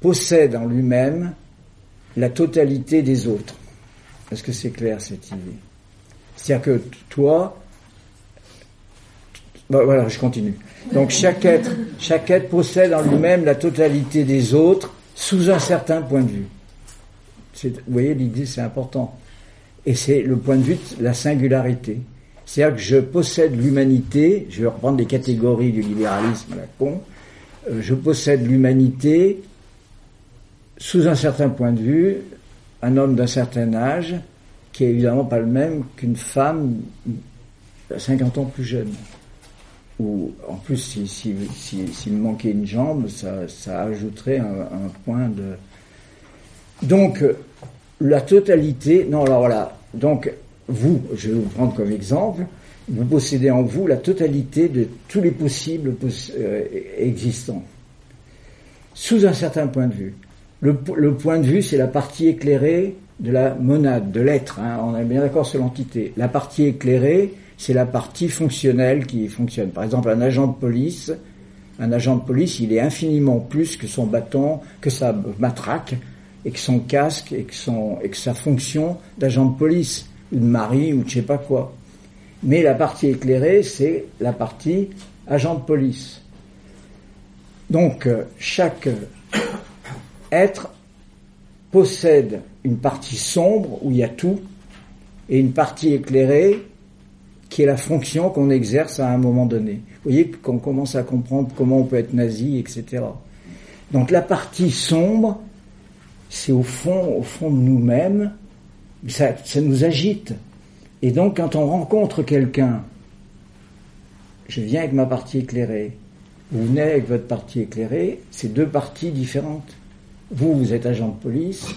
possède en lui-même la totalité des autres. Est-ce que c'est clair cette idée? C'est-à-dire que toi, bah, voilà, je continue. Donc chaque être, chaque être possède en lui-même la totalité des autres sous un certain point de vue. Vous voyez, l'idée c'est important. Et c'est le point de vue de la singularité. C'est-à-dire que je possède l'humanité, je vais reprendre les catégories du libéralisme à la con, euh, je possède l'humanité sous un certain point de vue, un homme d'un certain âge, qui est évidemment pas le même qu'une femme 50 ans plus jeune ou en plus s'il si, manquait une jambe, ça, ajouterait un, point de. Donc la totalité, non alors voilà, donc vous, je vais vous prendre comme exemple, vous possédez en vous la totalité de tous les possibles euh, existants, sous un certain point de vue. Le, le point de vue, c'est la partie éclairée de la monade, de l'être. Hein, on est bien d'accord sur l'entité. La partie éclairée, c'est la partie fonctionnelle qui fonctionne. Par exemple, un agent de police, un agent de police, il est infiniment plus que son bâton, que sa matraque, et que son casque, et que, sa fonction d'agent de police, ou de mari, ou de je sais pas quoi. Mais la partie éclairée, c'est la partie agent de police. Donc, euh, chaque être possède une partie sombre où il y a tout, et une partie éclairée qui est la fonction qu'on exerce à un moment donné. Vous voyez qu'on commence à comprendre comment on peut être nazi, etc. Donc la partie sombre, c'est au fond, au fond de nous-mêmes, ça, ça nous agite. Et donc quand on rencontre quelqu'un, je viens avec ma partie éclairée, vous venez avec votre partie éclairée, c'est deux parties différentes. Vous, vous êtes agent de police,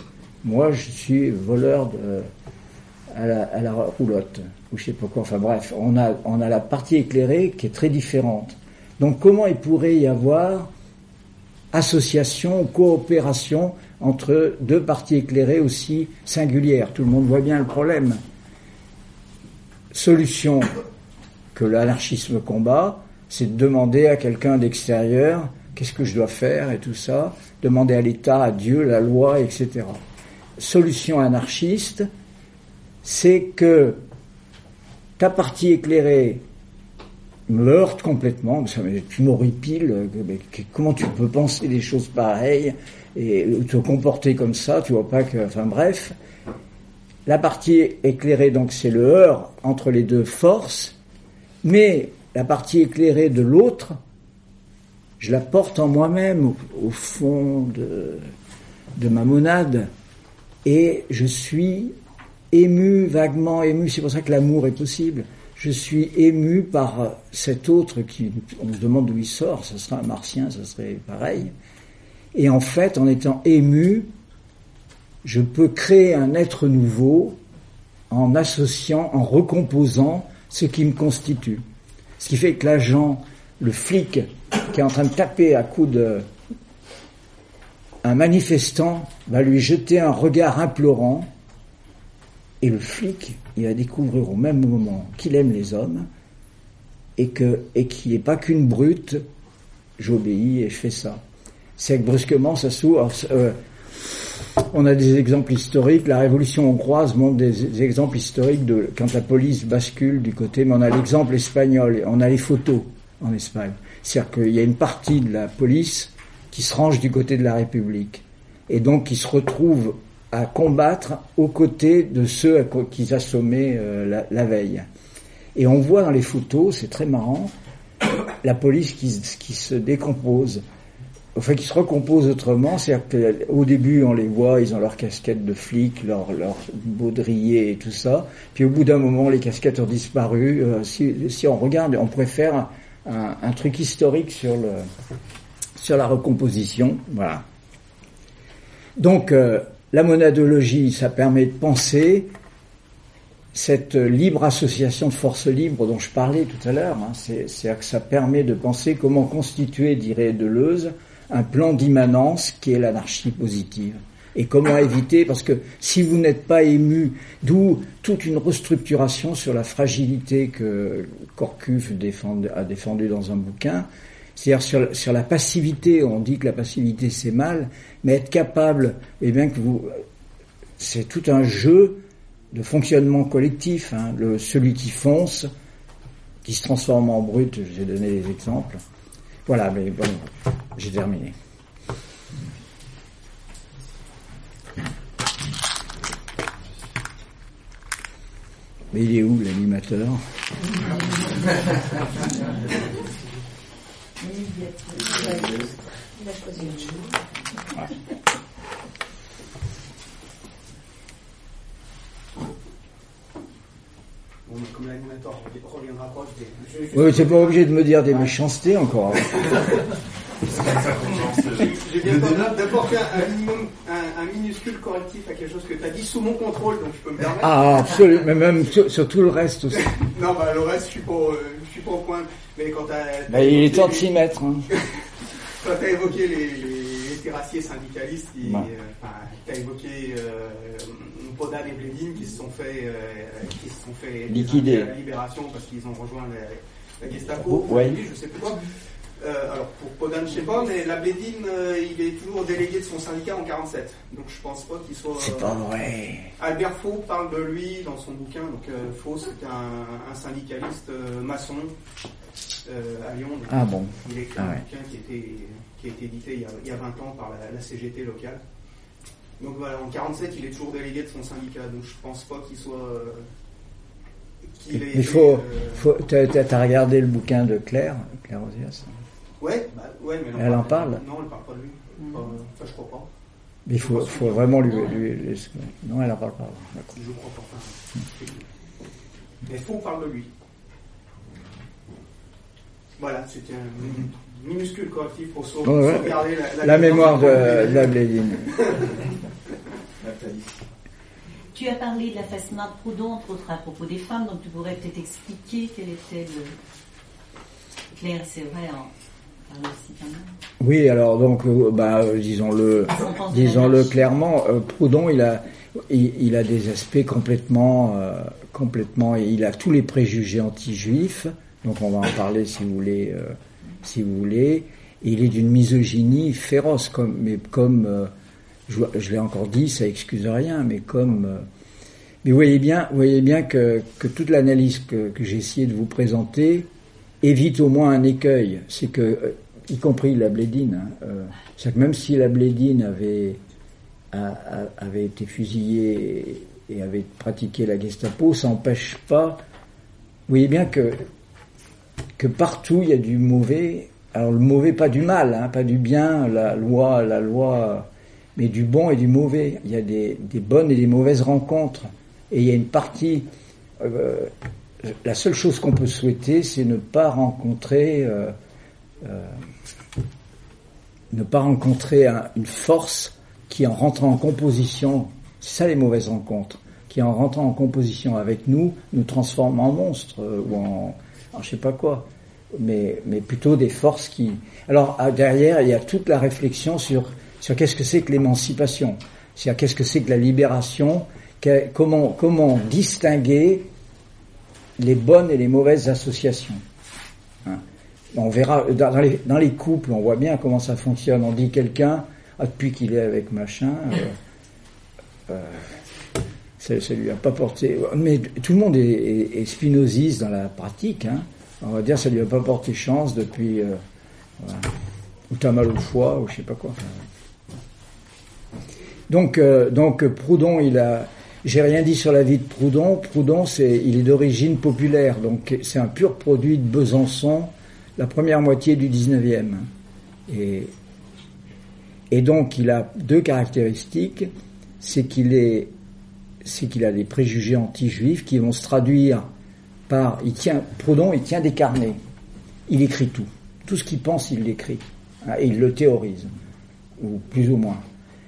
moi je suis voleur de, à la, roulotte, ou je sais pas quoi, enfin bref, on a, on a la partie éclairée qui est très différente. Donc comment il pourrait y avoir association, coopération entre deux parties éclairées aussi singulières? Tout le monde voit bien le problème. Solution que l'anarchisme combat, c'est de demander à quelqu'un d'extérieur qu'est-ce que je dois faire et tout ça, demander à l'État, à Dieu, la loi, etc. Solution anarchiste, c'est que ta partie éclairée me heurte complètement, tu m'horripiles, comment tu peux penser des choses pareilles et te comporter comme ça, tu vois pas que, enfin bref. La partie éclairée, donc c'est le heurt entre les deux forces, mais la partie éclairée de l'autre, je la porte en moi-même, au, fond de ma monade, et je suis ému, vaguement ému, c'est pour ça que l'amour est possible. Je suis ému par cet autre qui, on se demande d'où il sort, ce serait un martien, ce serait pareil. Et en fait, en étant ému, je peux créer un être nouveau en associant, en recomposant ce qui me constitue. Ce qui fait que l'agent, le flic, qui est en train de taper à coups de un manifestant, va lui jeter un regard implorant, et le flic, il va découvrir au même moment qu'il aime les hommes, et que et qu'il n'est pas qu'une brute, j'obéis et je fais ça. C'est que brusquement ça s'ouvre. euh, on a des exemples historiques. La Révolution hongroise montre des, des exemples historiques de quand la police bascule du côté. Mais on a l'exemple espagnol. On a les photos en Espagne. C'est-à-dire qu'il y a une partie de la police qui se range du côté de la République et donc qui se retrouve à combattre aux côtés de ceux qu'ils assommaient euh, la, veille. Et on voit dans les photos, c'est très marrant, la police qui, se- décompose, enfin qui se recompose autrement. C'est-à-dire qu'au début, on les voit, ils ont leur casquette de flic, leur, leur baudrier et tout ça. Puis au bout d'un moment, les casquettes ont disparu. Euh, si, on regarde, on faire un, un- truc historique sur le sur la recomposition. Voilà. Donc, euh, la monadologie, ça permet de penser cette libre association de forces libres dont je parlais tout à l'heure. Hein, c'est, c'est-à-dire que ça permet de penser comment constituer, dirait Deleuze, un plan d'immanence qui est l'anarchie positive. Et comment éviter, parce que si vous n'êtes pas ému, d'où toute une restructuration sur la fragilité que Corcuff a défendu dans un bouquin, c'est-à-dire sur, la passivité, on dit que la passivité c'est mal, mais être capable, et bien que vous, c'est tout un jeu de fonctionnement collectif. hein. Celui qui fonce, qui se transforme en brute, j'ai donné des exemples. Voilà, mais bon, j'ai terminé. Mais il est où l'animateur? Pas, je vais- je vais- Oui, c'est pas obligé de me dire des méchancetés encore. J'ai bien tendance d'apporter un, un minimum, un, un minuscule correctif à quelque chose que tu as dit sous mon contrôle, donc je peux me permettre. Ah, absolument, mais même sur, sur tout le reste aussi. Non, bah le reste, je suis pas, euh, je suis pas au point. Mais quand tu as, Ben, il est temps de s'y mettre. hein. quand t'as évoqué les, les, les terrassiers syndicalistes, euh, enfin, t'as évoqué euh, Podan et Bledin qui se sont fait, euh, qui se sont fait Liquider. la libération parce qu'ils ont rejoint la, la Gestapo. Oh, ouais. Je sais plus quoi. Euh, alors pour Podan, je sais pas, mais la Bledin, euh, il est toujours délégué de son syndicat en 47. Donc je pense pas qu'il soit. C'est pas vrai. Albert Faux parle de lui dans son bouquin. Donc Faux, c'est un, un syndicaliste maçon à Lyon. Donc, Ah bon. il a écrit Ah un ouais. bouquin qui, était, qui a été édité il y a, il y a 20 ans par la, la CGT locale. Donc voilà, en 47, il est toujours délégué de son syndicat. Donc je pense pas qu'il soit. euh, Il été, faut, euh, faut t'as, regardé le bouquin de Claire, Claire Ozias Ouais, bah, ouais, mais Elle en parle Non, elle parle pas de lui. Enfin, enfin, je crois pas. Mais il faut, faut vraiment lui, lui, lui- Non, elle en parle pas. Je crois pas. Enfin, mais Faux parle de lui. Voilà, c'était un minuscule correctif pour sauver, Ouais, ouais. sauvegarder la, la, La mémoire de, la de. Tu as parlé de la fascinante Proudhon, entre autres à propos des femmes, donc tu pourrais peut-être expliquer quel était le. Claire, c'est vrai, en parle aussi quand même. Oui, alors donc, euh, bah, disons-le, de disons-le clairement, euh, Proudhon, il a, il, il a des aspects complètement, euh, complètement, il a tous les préjugés anti-juifs. Donc, on va en parler si vous voulez, euh, si vous voulez. Il est d'une misogynie féroce, comme, mais comme, euh, je, l'ai encore dit, ça excuse rien, mais comme, euh, Mais vous voyez bien, voyez bien que, toute l'analyse que, j'ai essayé de vous présenter évite au moins un écueil. C'est que, y compris la blédine, hein, que même si la blédine avait, avait été fusillée et avait pratiqué la Gestapo, ça n'empêche pas. Vous voyez bien que, que partout il y a du mauvais. Alors le mauvais, pas du mal, hein, pas du bien, la loi, la loi, mais du bon et du mauvais. Il y a des, bonnes et des mauvaises rencontres. Et il y a une partie. euh, la seule chose qu'on peut souhaiter, c'est ne pas rencontrer, euh, euh, ne pas rencontrer un- une force qui, en rentrant en composition, c'est ça les mauvaises rencontres, qui en rentrant en composition avec nous, nous transforme en monstres euh, ou en je sais pas quoi, mais, mais plutôt des forces qui. Alors à- derrière, il y a toute la réflexion sur sur qu'est-ce que c'est que l'émancipation, c'est qu'est-ce que c'est que la libération, comment comment distinguer les bonnes et les mauvaises associations? Hein? On verra dans dans les, dans les couples, on voit bien comment ça fonctionne. On dit quelqu'un ah, depuis qu'il est avec machin, euh, euh, ça, lui a pas porté. Mais tout le monde est, est, est spinoziste dans la pratique. Hein. On va dire ça lui a pas porté chance depuis. Euh, voilà. Ou t'as mal au foie ou je sais pas quoi. Donc, euh, donc Proudhon, il a. J'ai rien dit sur la vie de Proudhon. Proudhon, c'est, il est d'origine populaire, donc c'est un pur produit de Besançon, la première moitié du 19e. Et, et donc, il a deux caractéristiques. C'est qu'il est, c'est qu'il a des préjugés anti-juifs qui vont se traduire par, il tient, Proudhon, il tient des carnets. Il écrit tout. Tout ce qu'il pense, il l'écrit. Hein, Et il le théorise. Ou plus ou moins.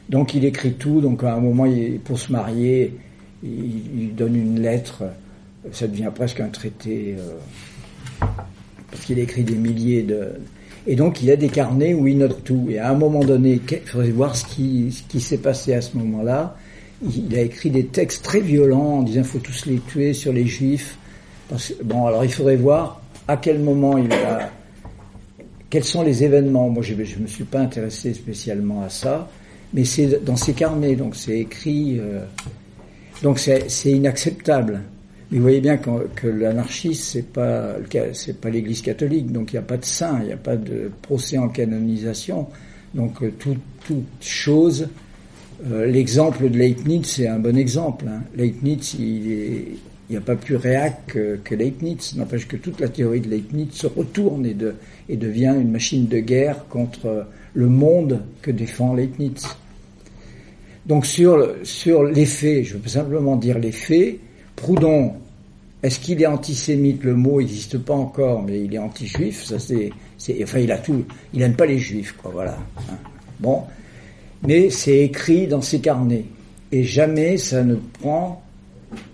Donc il écrit tout, donc à un moment, pour se marier, il, il donne une lettre, ça devient presque un traité, euh, parce qu'il écrit des milliers de... Et donc il a des carnets où il note tout. Et à un moment donné, il faudrait voir ce qui, ce qui s'est passé à ce moment-là. Il, a écrit des textes très violents en disant faut tous les tuer sur les juifs. Bon, alors il faudrait voir à quel moment il a... Quels sont les événements Moi, je ne me suis pas intéressé spécialement à ça mais c'est dans ses carnets, donc c'est écrit. euh, donc c'est inacceptable. Mais vous voyez bien que, l'anarchisme c'est pas pas l'Église catholique, donc il n'y a pas de saint, il n'y a pas de procès en canonisation. Donc euh, tout- toute chose. Euh, L'exemple de Leibniz c'est un bon exemple. Hein. Leibniz il est- n'y a pas plus réac que, Leibniz. N'empêche que toute la théorie de Leibniz se retourne et, de, et devient une machine de guerre contre le monde que défend Leibniz. Donc sur, sur les faits, je veux simplement dire les faits, Proudhon, est-ce qu'il est antisémite? Le mot n'existe pas encore, mais il est anti-juif, ça c'est, enfin il a tout, il aime pas les juifs, quoi, voilà. hein. Bon, mais c'est écrit dans ses carnets, et jamais ça ne prend.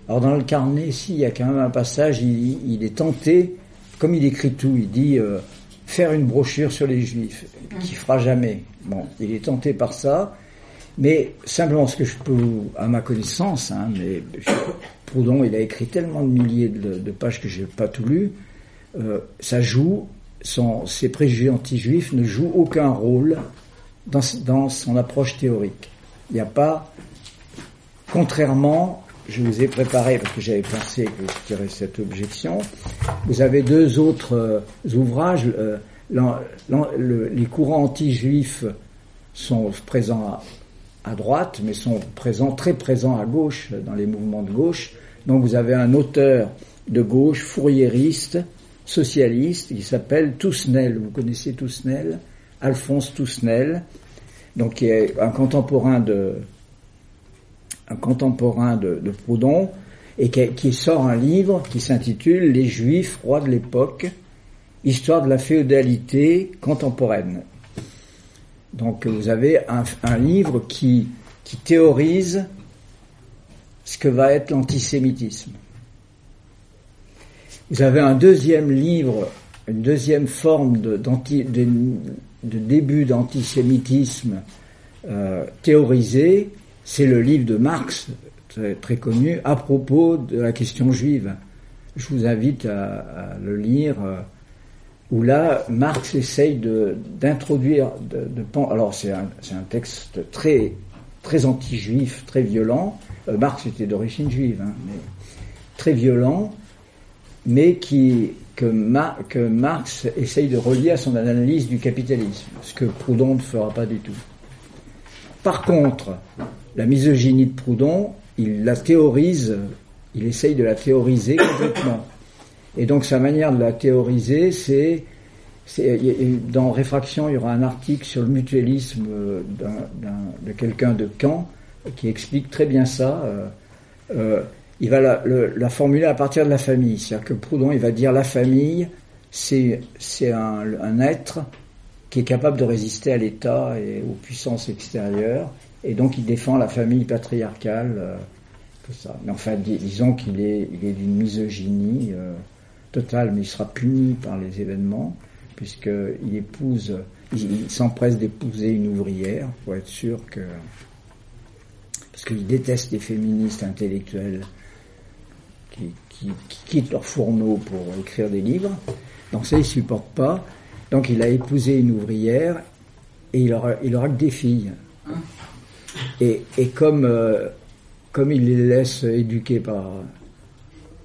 Alors dans le carnet, si, il y a quand même un passage, il, est tenté, comme il écrit tout, il dit euh, faire une brochure sur les juifs, qui fera jamais. Bon, il est tenté par ça, mais simplement ce que je peux, à ma connaissance, hein, mais Proudhon, il a écrit tellement de milliers de, de pages que j'ai pas tout lu, euh, ça joue, son, ses préjugés anti-juifs ne jouent aucun rôle dans, dans son approche théorique. Il n'y a pas, contrairement, je vous ai préparé, parce que j'avais pensé que je dirais cette objection, vous avez deux autres euh, ouvrages, euh, les courants anti-juifs sont présents à, à droite, mais sont présents, très présents à gauche, dans les mouvements de gauche. Donc vous avez un auteur de gauche, fourriériste, socialiste, qui s'appelle Tousnel. Vous connaissez Tousnel? Alphonse Tousnel, donc qui est un contemporain de, un contemporain de, Proudhon, et qui, sort un livre qui s'intitule Les Juifs, rois de l'époque, histoire de la féodalité contemporaine. Donc vous avez un, livre qui, qui théorise ce que va être l'antisémitisme. Vous avez un deuxième livre, une deuxième forme de, de, de début d'antisémitisme euh, théorisé, c'est le livre de Marx, très, connu, à propos de la question juive. Je vous invite à, le lire, euh, où là, Marx essaye d'introduire, de, alors c'est un, texte très, très anti-juif, très violent. Euh, Marx était d'origine juive, hein, mais très violent, mais qui, que, Ma- que Marx essaye de relier à son analyse du capitalisme, ce que Proudhon ne fera pas du tout. Par contre, la misogynie de Proudhon, il la théorise, il essaye de la théoriser complètement. Et donc sa manière de la théoriser, c'est, dans Réfraction, il y aura un article sur le mutualisme euh, de quelqu'un de Caen qui explique très bien ça. euh, euh, il va la, la formuler à partir de la famille. C'est-à-dire que Proudhon, il va dire la famille, c'est, un, un être qui est capable de résister à l'État et aux puissances extérieures. Et donc il défend la famille patriarcale, euh, tout ça. Mais enfin, dis- disons qu'il est, il est d'une misogynie euh, totale, mais il sera puni par les événements, puisqu'il épouse, il, il s'empresse d'épouser une ouvrière, pour être sûr que... Parce qu'il déteste les féministes intellectuelles qui, qui- qui quittent leur fourneau pour écrire des livres. Donc ça, il supporte pas. Donc il a épousé une ouvrière et il aura, il aura que des filles. Et, et comme, euh, comme il les laisse éduquer par,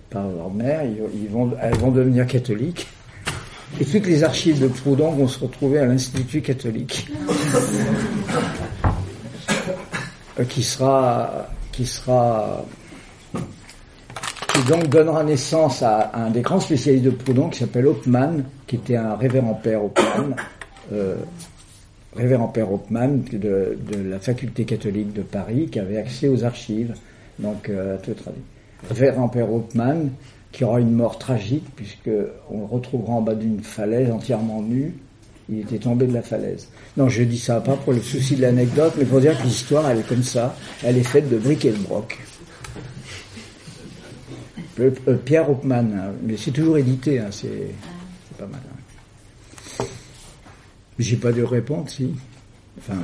par leur mère, ils, ils vont, elles vont devenir catholiques. Et toutes les archives de Proudhon vont se retrouver à l'Institut catholique. Euh, qui sera, qui sera, donc donnera naissance à, un des grands spécialistes de Proudhon qui s'appelle Hopman, qui était un révérend père Hopman, euh, révérend père Hopman de, de la faculté catholique de Paris, qui avait accès aux archives, donc euh, à tout traduit. Révérend père Hopman, qui aura une mort tragique puisque on le retrouvera en bas d'une falaise entièrement nu. Il était tombé de la falaise. Non, je dis ça pas pour le souci de l'anecdote, mais pour dire que l'histoire, elle est comme ça. Elle est faite de briques et de broc. Euh, Pierre Hopman, hein, mais c'est toujours édité, hein, c'est c'est pas mal. hein. J'ai pas de réponse, si. Enfin,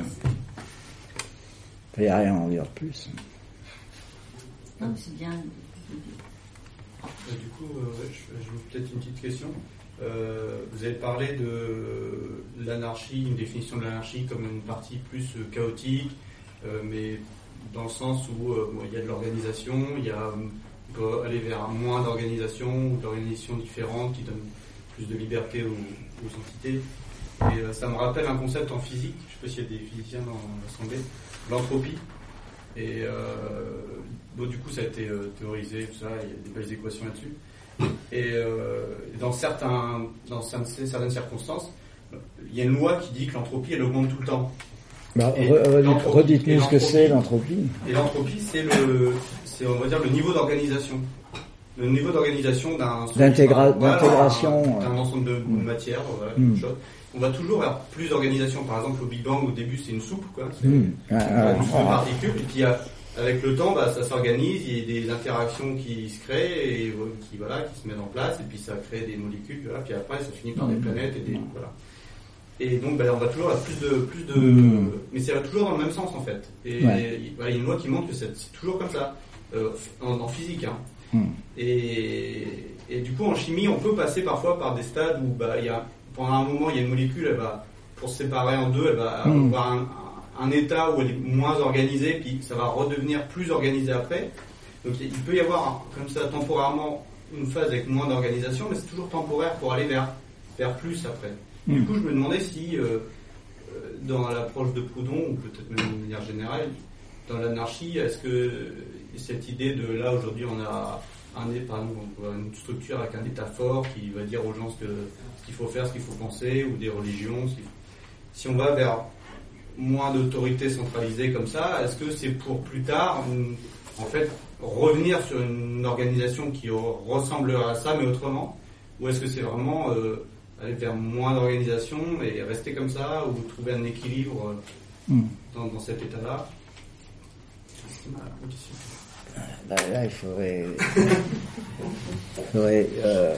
il n'y a rien à en dire de plus. Non, mais c'est bien. Du coup, euh, je- j'ai peut-être une petite question. Euh, vous avez parlé de l'anarchie, une définition de l'anarchie comme une partie plus chaotique, euh, mais dans le sens où euh, bon, il y a de l'organisation, il y a, on peut aller vers moins d'organisation ou d'organisations différentes qui donnent plus de liberté aux, entités. Et euh, ça me rappelle un concept en physique, je sais pas s'il y a des physiciens dans l'assemblée, l'entropie. Et euh, du coup, ça a été euh, théorisé, tout ça, il y a des belles équations là-dessus. Et euh, dans, certains, dans certaines circonstances, il y a une loi qui dit que l'entropie, elle augmente tout le temps. Bah, re- Redites-nous ce que c'est l'entropie. Et l'entropie, c'est le, c'est on va dire le niveau d'organisation, le niveau d'organisation d'un voilà, d'intégration, d'un ensemble de, de Mm. matières, voilà, Mm. chose. On va toujours vers plus d'organisation. Par exemple, au Big Bang, au début, c'est une soupe, quoi. C'est Hmm. Ah, une ah, soupe de ah. particules. Et puis, euh, avec le temps, bah, ça s'organise. Il y a des interactions qui se créent et euh, qui, voilà, qui se mettent en place. Et puis, ça crée des molécules. Voilà, puis après, ça finit par des Mm. planètes et des, voilà. Et donc, bah, on va toujours vers plus de, plus de, Mm. mais c'est toujours dans le même sens en fait. Et il y a une loi qui montre que c'est toujours comme ça, euh, en, en physique. Hein. Hmm. Et, et du coup, en chimie, on peut passer parfois par des stades où bah, il y a, pendant un moment, il y a une molécule, elle va, pour se séparer en deux, elle va Mm. avoir un, un état où elle est moins organisée, puis ça va redevenir plus organisé après. Donc il peut y avoir, comme ça, temporairement, une phase avec moins d'organisation, mais c'est toujours temporaire pour aller vers, vers plus après. Du Mm. coup, je me demandais si, euh, euh, dans l'approche de Proudhon, ou peut-être même de manière générale, dans l'anarchie, est-ce que cette idée de là, aujourd'hui, on a un, par une structure avec un état fort qui va dire aux gens ce qu'il faut faire, ce qu'il faut penser, ou des religions, si, on va vers moins d'autorité centralisée comme ça, est-ce que c'est pour plus tard, en fait, revenir sur une organisation qui ressemblerait à ça, mais autrement? Ou est-ce que c'est vraiment euh, aller vers moins d'organisation et rester comme ça, ou trouver un équilibre euh, Hmm. dans, dans cet état-là question. Bah, là, il faudrait. faudrait, euh,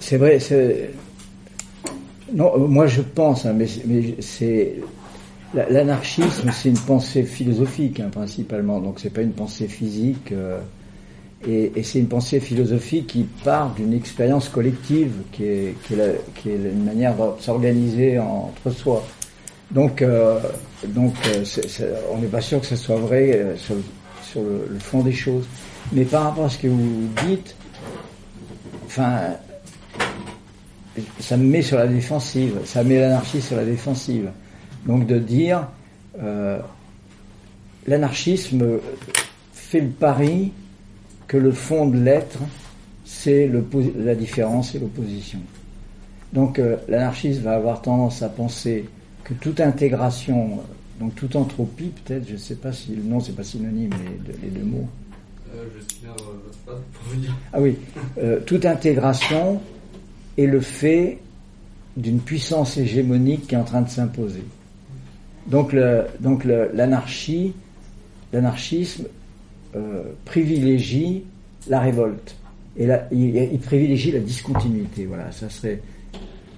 c'est vrai, c'est. Non, euh, moi je pense, hein, mais, mais c'est. la- L'anarchisme, c'est une pensée philosophique, hein, principalement, donc c'est pas une pensée physique. euh, et c'est une pensée philosophique qui part d'une expérience collective, qui est, une manière de s'organiser entre soi. Donc, euh, donc euh, on n'est pas sûr que ce soit vrai euh, sur, le, fond des choses. Mais par rapport à ce que vous dites, enfin, ça me met sur la défensive, ça met l'anarchie sur la défensive. Donc de dire, l'anarchisme fait le pari que le fond de l'être, c'est la différence et l'opposition. Donc euh, l'anarchiste va avoir tendance à penser que toute intégration, euh, donc toute entropie peut-être, je ne sais pas si le nom c'est pas synonyme les deux, les deux mots. Euh, je signale euh, votre phrase pour vous dire. Ah oui, toute intégration est le fait d'une puissance hégémonique qui est en train de s'imposer. Donc le- donc l'anarchie, l'anarchisme euh, privilégie la révolte et la- il, il privilégie la discontinuité. Voilà, ça serait.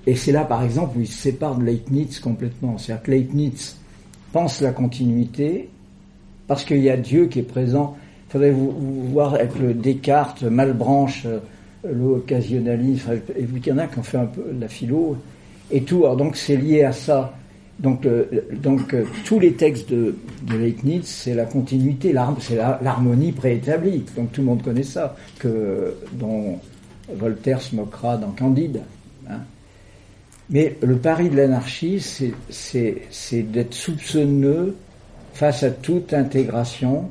Et c'est là, par exemple, où il se sépare de Leibniz complètement. C'est-à-dire que Leibniz pense la continuité parce qu'il y a Dieu qui est présent. Il faudrait vous, voir avec le Descartes, Malbranche, euh, l'occasionnalisme, et puis il y en a qui ont fait un peu la philo, et tout. Alors donc c'est lié à ça. Donc, euh, euh, tous les textes de, de Leibniz, c'est la continuité, c'est l'harmonie préétablie. Donc tout le monde connaît ça, que, dont Voltaire se moquera dans Candide. hein. Mais le pari de l'anarchie, c'est- d'être soupçonneux face à toute intégration,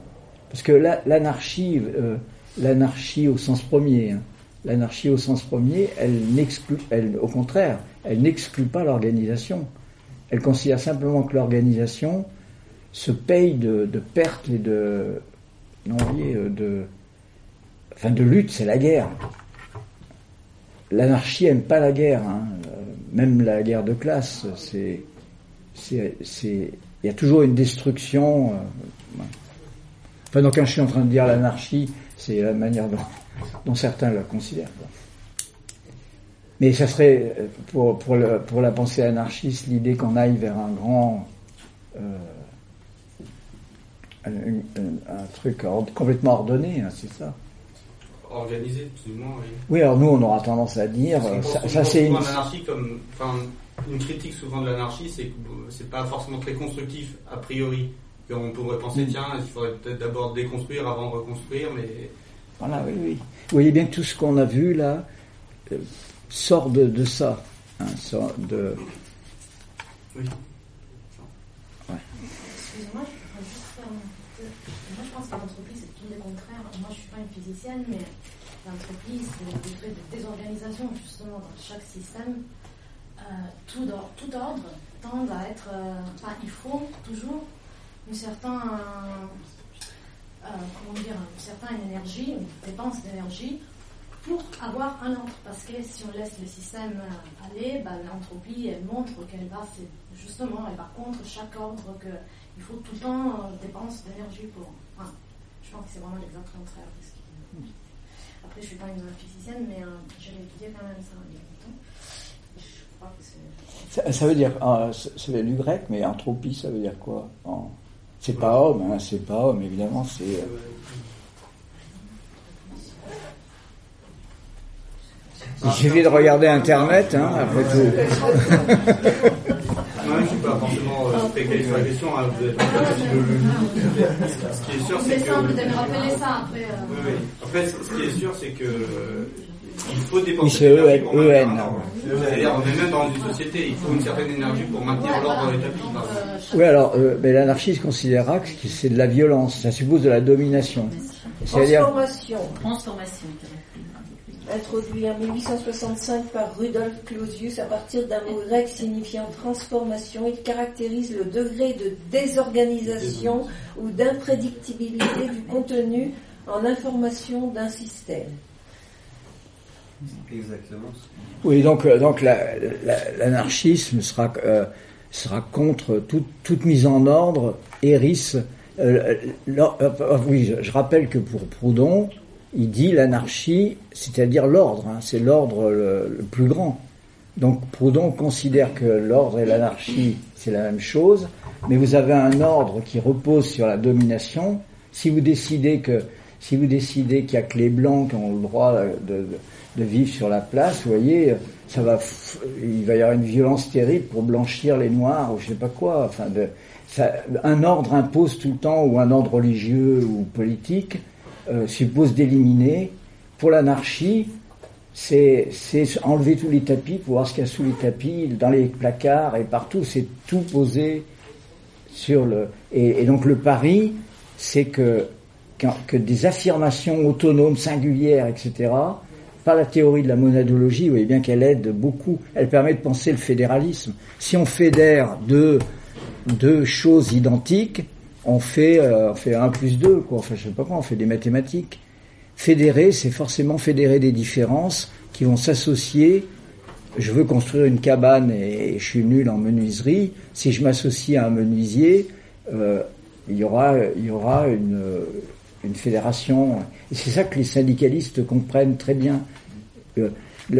parce que la- l'anarchie, euh, l'anarchie au sens premier, hein, l'anarchie au sens premier, elle n'exclut, au contraire, elle n'exclut pas l'organisation. Elle considère simplement que l'organisation se paye de, pertes et de, non, euh, de, enfin de lutte, c'est la guerre. L'anarchie aime pas la guerre, hein. Euh, même la guerre de classe, c'est, il y a toujours une destruction. euh. Enfin, donc quand je suis en train de dire l'anarchie, c'est la manière dont, certains la considèrent. Mais ça serait, euh, pour, pour, le- pour la pensée anarchiste, l'idée qu'on aille vers un grand... euh, un, un- un truc complètement ordonné, hein, c'est ça. Organisé, plus ou moins, oui. Oui, alors nous, on aura tendance à dire, euh, ça, c'est une... l'anarchie comme, une critique souvent de l'anarchie, c'est que c'est pas forcément très constructif a priori. Et on pourrait penser, Mm. tiens, il faudrait peut-être d'abord déconstruire avant de reconstruire, mais Voilà, oui, oui. Vous voyez bien que tout ce qu'on a vu là euh, sort de, de ça. hein, sort de... oui. Excusez-moi, je voudrais juste faire Moi, je pense que l'entropie, c'est tout le contraire. Moi, je suis pas une physicienne, mais l'entropie, c'est le degré de désorganisation, justement, dans chaque système. Euh, tout, or- tout ordre tend à être. euh, Enfin, il faut toujours une certaine. euh, comment dire Une certaine énergie, une dépense d'énergie pour avoir un ordre. Parce que si on laisse le système euh, aller, bah, l'entropie, elle montre qu'elle va, c'est- justement, elle va contre chaque ordre, qu'il faut tout le temps euh, dépense d'énergie pour. Je pense que c'est vraiment l'exact contraire. Après, je suis pas une physicienne, mais euh, j'ai étudié quand même ça il y c'est. Ça, veut dire, ça vient du grec, mais entropie, ça veut dire quoi C'est pas homme, hein, c'est pas homme, évidemment, c'est... euh, Il suffit de regarder Internet, hein, après tout. Moi, je suis pas forcément euh, calé sur la question, hein, vous êtes pas de philologie. Ce qui est sûr, c'est que. ça après. euh, Oui, oui. En fait, ce qui est sûr, c'est que euh, il faut dépenser. Oui, c'est de l'énergie EN, pour maintenir EN. l'ordre. C'est-à-dire, on est même dans une société, il faut une certaine énergie pour maintenir l'ordre établi. Oui, alors, euh, mais l'anarchiste considérera que c'est de la violence, ça suppose de la domination. C'est-à-dire, Transformation, Transformation. Introduit en 1865 par Rudolf Clausius à partir d'un mot grec signifiant transformation, il caractérise le degré de désorganisation ou d'imprédictibilité du contenu en information d'un système. Exactement. oui, donc, euh, donc la- la- l'anarchisme sera, euh, sera contre toute, toute mise en ordre, hérisse. euh, euh, euh, oui, je, je rappelle que pour Proudhon, il dit l'anarchie, c'est-à-dire l'ordre, hein, c'est l'ordre le, plus grand. Donc Proudhon considère que l'ordre et l'anarchie, c'est la même chose, mais vous avez un ordre qui repose sur la domination. Si vous décidez que si vous décidez qu'il y a que les blancs qui ont le droit de, vivre sur la place, vous voyez, ça va, il va y avoir une violence terrible pour blanchir les noirs ou je sais pas quoi. Enfin, un ordre impose tout le temps ou un ordre religieux ou politique euh, suppose d'éliminer. Pour l'anarchie, c'est enlever tous les tapis pour voir ce qu'il y a sous les tapis, dans les placards et partout. C'est tout posé sur le. Et, et donc le pari, c'est que, que des affirmations autonomes, singulières, etc., par la théorie de la monadologie, vous voyez bien qu'elle aide beaucoup, elle permet de penser le fédéralisme. Si on fédère deux, deux choses identiques, on fait, euh, on fait 1 plus 2, quoi. Enfin, je sais pas quoi, on fait des mathématiques. Fédérer, c'est forcément fédérer des différences qui vont s'associer. Je veux construire une cabane et je suis nul en menuiserie. Si je m'associe à un menuisier, euh, il y aura, une, fédération. Et c'est ça que les syndicalistes comprennent très bien. Euh,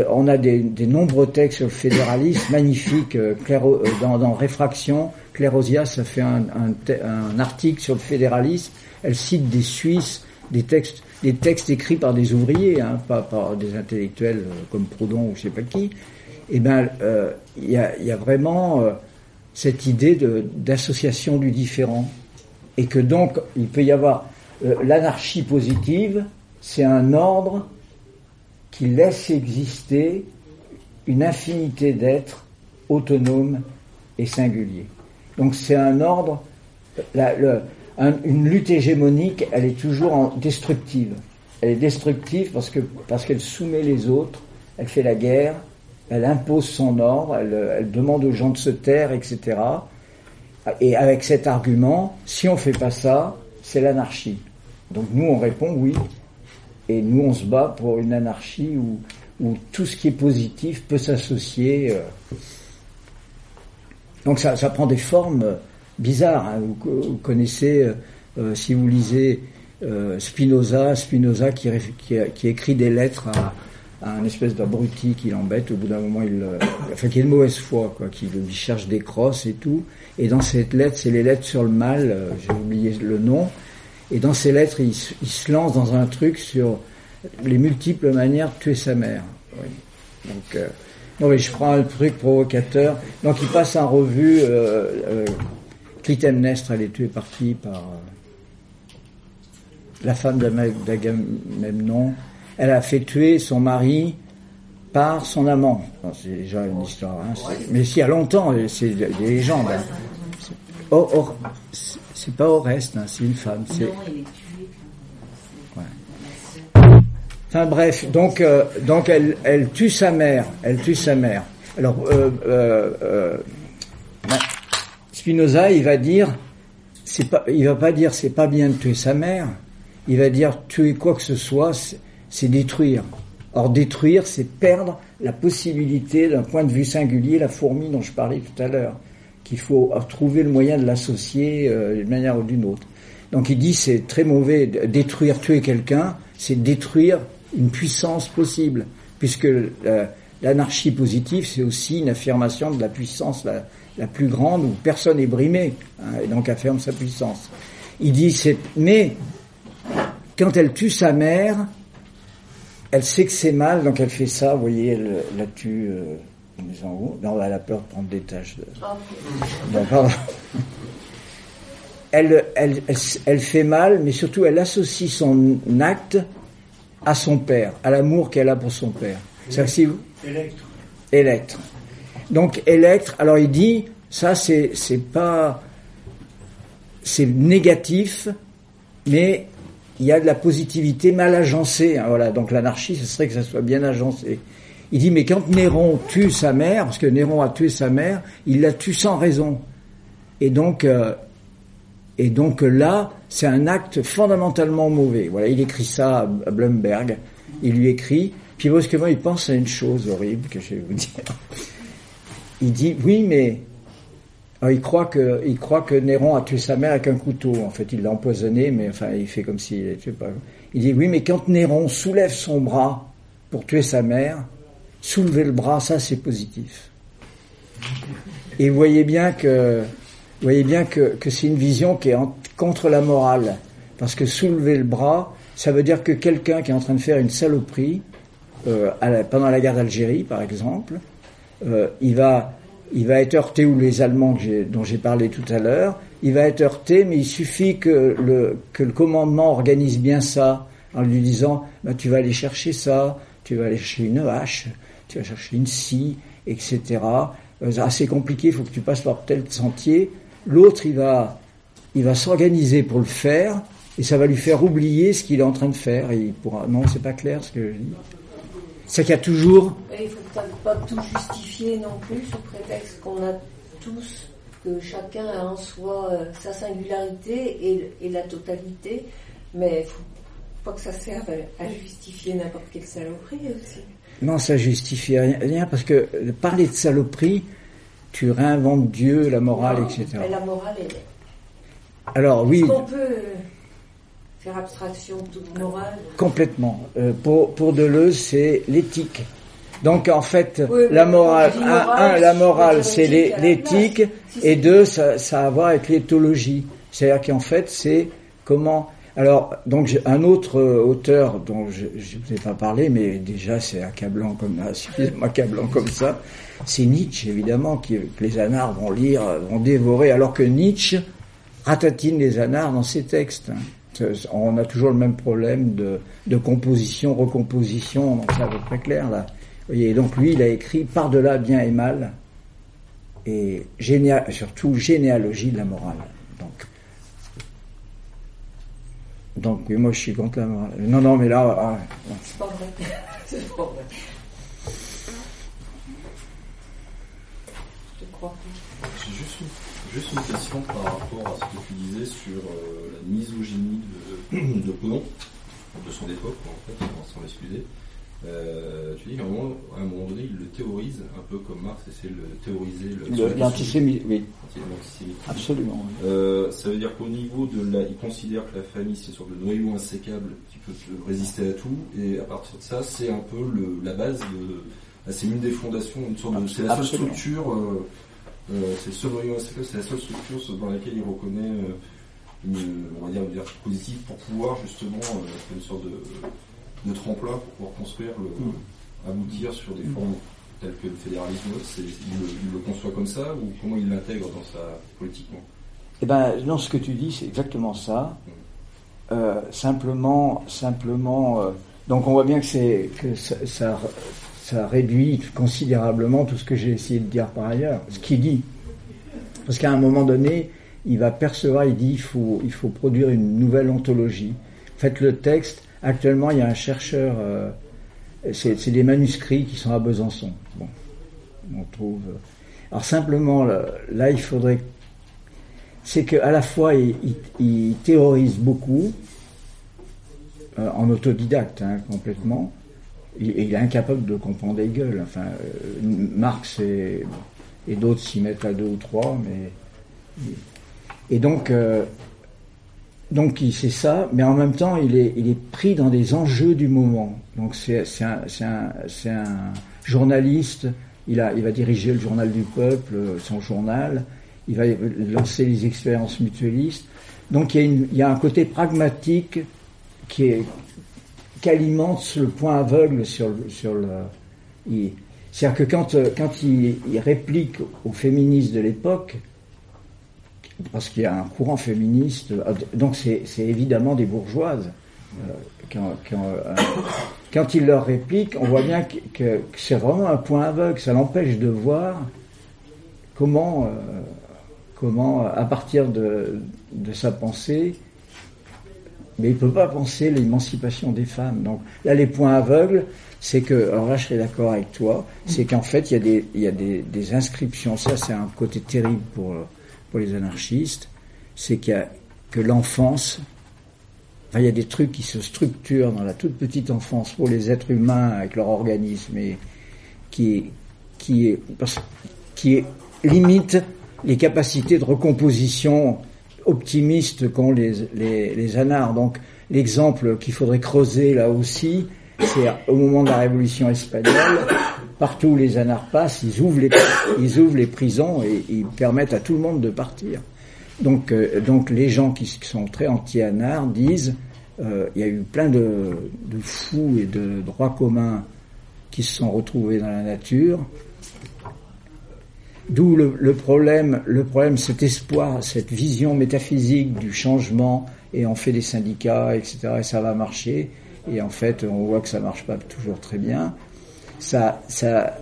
on a des, nombreux textes sur le fédéralisme magnifiques. euh, euh, dans Réfraction, Claire Osias a fait un, article sur le fédéralisme. Elle cite des Suisses, des textes, écrits par des ouvriers, hein, pas par des intellectuels euh, comme Proudhon ou je sais pas qui. Et ben, euh, il y, a, vraiment euh, cette idée d'association du différent, et que donc il peut y avoir l'anarchie positive, c'est un ordre qui laisse exister une infinité d'êtres autonomes et singuliers. Donc c'est un ordre, une lutte hégémonique, elle est toujours en- destructive. Elle est destructive parce que parce qu'elle soumet les autres, elle fait la guerre, elle impose son ordre, elle, elle demande aux gens de se taire, etc. Et avec cet argument, si on fait pas ça, c'est l'anarchie. Donc nous on répond oui, et nous on se bat pour une anarchie où, où tout ce qui est positif peut s'associer. euh. Donc ça, prend des formes euh, bizarres. hein. Vous, co- vous connaissez, euh, euh, si vous lisez Spinoza, Spinoza qui, écrit des lettres à, un espèce d'abruti qui l'embête. Au bout d'un moment, il, enfin, qui est de mauvaise foi, quoi, qui cherche des crosses et tout. Et dans cette lettre, c'est les lettres sur le mal. J'ai oublié le nom. Et dans ces lettres, il, se- lance dans un truc sur les multiples manières de tuer sa mère. Donc, non mais je prends un truc provocateur. Donc il passe en revue euh, euh, Clytemnestre, elle est tuée par qui? Par euh, la femme d'Agamemnon. Elle a fait tuer son mari par son amant. C'est déjà une histoire. hein, mais s'il y a longtemps, c'est des légendes. hein. Or- Or- c'est- c'est pas Oreste, hein, c'est une femme. Enfin bref, donc euh, donc elle tue sa mère, elle tue sa mère. Alors euh, euh, ben, Spinoza, il va dire pas il va pas dire c'est pas bien de tuer sa mère, il va dire tuer quoi que ce soit, c'est- détruire. Or détruire, c'est perdre la possibilité d'un point de vue singulier, la fourmi dont je parlais tout à l'heure, qu'il faut trouver le moyen de l'associer d'une manière ou d'une autre. Donc il dit c'est très mauvais détruire, tuer quelqu'un, c'est détruire une puissance possible, puisque l'anarchie positive c'est aussi une affirmation de la puissance la, la plus grande où personne n'est brimé, hein, et donc affirme sa puissance. Il dit c'est mais quand elle tue sa mère, elle sait que c'est mal, donc elle fait ça, vous voyez, elle la tue euh, en haut. Non, elle a peur de prendre des tâches. De... Non, pardon. Elle, elle, elle, elle fait mal, mais surtout elle associe son acte à son père, à l'amour qu'elle a pour son père. C'est si vous Électre. Électre. Donc Électre, alors il dit, ça c'est c'est pas c'est négatif, mais il y a de la positivité mal agencée. hein, voilà, donc l'anarchie, ce serait que ça soit bien agencé. Il dit, mais quand Néron tue sa mère, parce que Néron a tué sa mère, il la tue sans raison. Et donc, euh, et donc là, c'est un acte fondamentalement mauvais. Voilà, il écrit ça à Blumberg. Il lui écrit, puis brusquement, il pense à une chose horrible que je vais vous dire. Il dit, oui, mais alors, il croit que il croit que Néron a tué sa mère avec un couteau. En fait, il l'a empoisonné, mais enfin, il fait comme s'il sais pas. Il dit, oui, mais quand Néron soulève son bras pour tuer sa mère, soulever le bras, ça, c'est positif. Et vous voyez bien que vous voyez bien que, c'est une vision qui est contre la morale. Parce que soulever le bras, Ça veut dire que quelqu'un qui est en train de faire une saloperie, euh, pendant la guerre d'Algérie, par exemple, euh, il va il va être heurté, ou les Allemands dont j'ai parlé tout à l'heure, il va être heurté, mais il suffit que le, que le commandement organise bien ça, en lui disant, bah, tu vas aller chercher ça, tu vas aller chercher une hache, tu vas chercher une scie, etc. Euh, c'est assez compliqué, il faut que tu passes par tel sentier. L'autre, il va, il va s'organiser pour le faire, et ça va lui faire oublier ce qu'il est en train de faire. Et il pourra... Non, c'est pas clair ce que je dis. C'est qu'il y a toujours Et il faut pas tout justifier non plus sous prétexte qu'on a tous, que chacun a en soi euh, sa singularité et, et la totalité, mais il faut pas que ça serve à, à justifier n'importe quelle saloperie aussi. Non, ça justifie rien, rien, parce que parler de saloperie, tu réinventes Dieu, la morale, etc. Mais la morale, est... Alors oui, Est-ce qu'on peut faire abstraction de toute morale? Complètement. Euh, pour, pour Deleuze, c'est l'éthique. Donc en fait, Oui, la morale, un, morale, un, la morale, c'est l'éthique, et deux, ça, ça a à voir avec l'éthologie. C'est-à-dire qu'en fait, c'est comment. Alors, donc un autre euh, auteur dont je ne vous ai pas parlé, mais déjà c'est accablant comme accablant comme ça, c'est Nietzsche évidemment que les anards vont lire, euh, vont dévorer, alors que Nietzsche ratatine les anards dans ses textes. hein. On a toujours le même problème de, composition, recomposition, c'est à peu près clair là. Voyez, donc lui, il a écrit Par-delà bien et mal, et surtout généalogie de la morale. Donc, oui, moi je suis contre la morale. Non, non, mais là, ah, C'est pas vrai. c'est pas vrai. Je crois pas. J'ai juste une, juste une question par rapport à ce que tu disais sur euh, la misogynie de, de de son époque, en fait, sans l'excuser. Euh, tu dis qu'à un moment, à un moment donné, il le théorise, un peu comme Marx essaie de théoriser. L'antisémitisme, oui, absolument. oui. Euh, ça veut dire qu'au niveau de la, il considère que la famille c'est une sorte de noyau insécable qui peut résister à tout, et à partir de ça, c'est un peu le, la base de, bah, c'est une des fondations, une sorte de, c'est la seule Absolument. structure, euh, euh, c'est seul noyau insécable, c'est la seule structure dans laquelle il reconnaît euh, une, on va dire, une vertu positive pour pouvoir justement faire une sorte de, de tremplin pour pouvoir construire le, Mm. aboutir sur des formes telles que le fédéralisme, il, le, il le conçoit comme ça ou comment il l'intègre dans sa politiquement Eh ben, non, ce que tu dis, c'est exactement ça. Euh, simplement, simplement. euh, donc, on voit bien que c'est que ça, ça, ça réduit considérablement tout ce que j'ai essayé de dire par ailleurs. Ce qu'il dit, parce qu'à un moment donné, il va percevoir, il dit, il faut, il faut produire une nouvelle ontologie. Faites le texte. Actuellement, il y a un chercheur. euh, c'est des manuscrits qui sont à Besançon. Bon, on trouve. euh, Alors simplement, là, il faudrait c'est qu'à la fois il, théorise beaucoup euh, en autodidacte hein, complètement il est incapable de comprendre Hegel enfin Marx et, et d'autres s'y mettent à deux ou trois mais et donc donc sait ça mais en même temps il est il est pris dans des enjeux du moment donc c'est c'est un c'est un c'est un journaliste il a il va diriger le journal du peuple son journal il va lancer les expériences mutualistes. Donc il y a, une- il y a un côté pragmatique qui est qui alimente le point aveugle sur le sur le. C'est-à-dire que quand euh, quand il réplique aux féministes de l'époque, parce qu'il y a un courant féministe, euh, donc c'est évidemment des bourgeoises. euh, euh, quand il leur réplique, on voit bien que, c'est vraiment un point aveugle. Ça l'empêche de voir comment, comment, à partir de, de sa pensée, mais il peut pas penser l'émancipation des femmes. Donc là, les points aveugles, c'est que, alors là, je serais d'accord avec toi, c'est qu'en fait, il y a des, y a des inscriptions. Ça, c'est un côté terrible pour, pour les anarchistes. C'est qu'il y a, que l'enfance, il y a des trucs qui se structurent dans la toute petite enfance pour les êtres humains avec leur organisme et qui, qui est, qui limite les capacités de recomposition optimistes qu'ont les, les, les anards. Donc l'exemple qu'il faudrait creuser là aussi, c'est au moment de la révolution espagnole, partout où les anards passent, ils ouvrent les, ils ouvrent les prisons et ils permettent à tout le monde de partir. Donc, euh, donc les gens qui, sont très anti-anards disent euh, il y a eu plein de, de fous et de droits communs qui se sont retrouvés dans la nature. D'où le, le problème, le problème, cet espoir, cette vision métaphysique du changement, et on fait des syndicats, etc., et ça va marcher. Et en fait, on voit que ça marche pas toujours très bien. Ça, ça,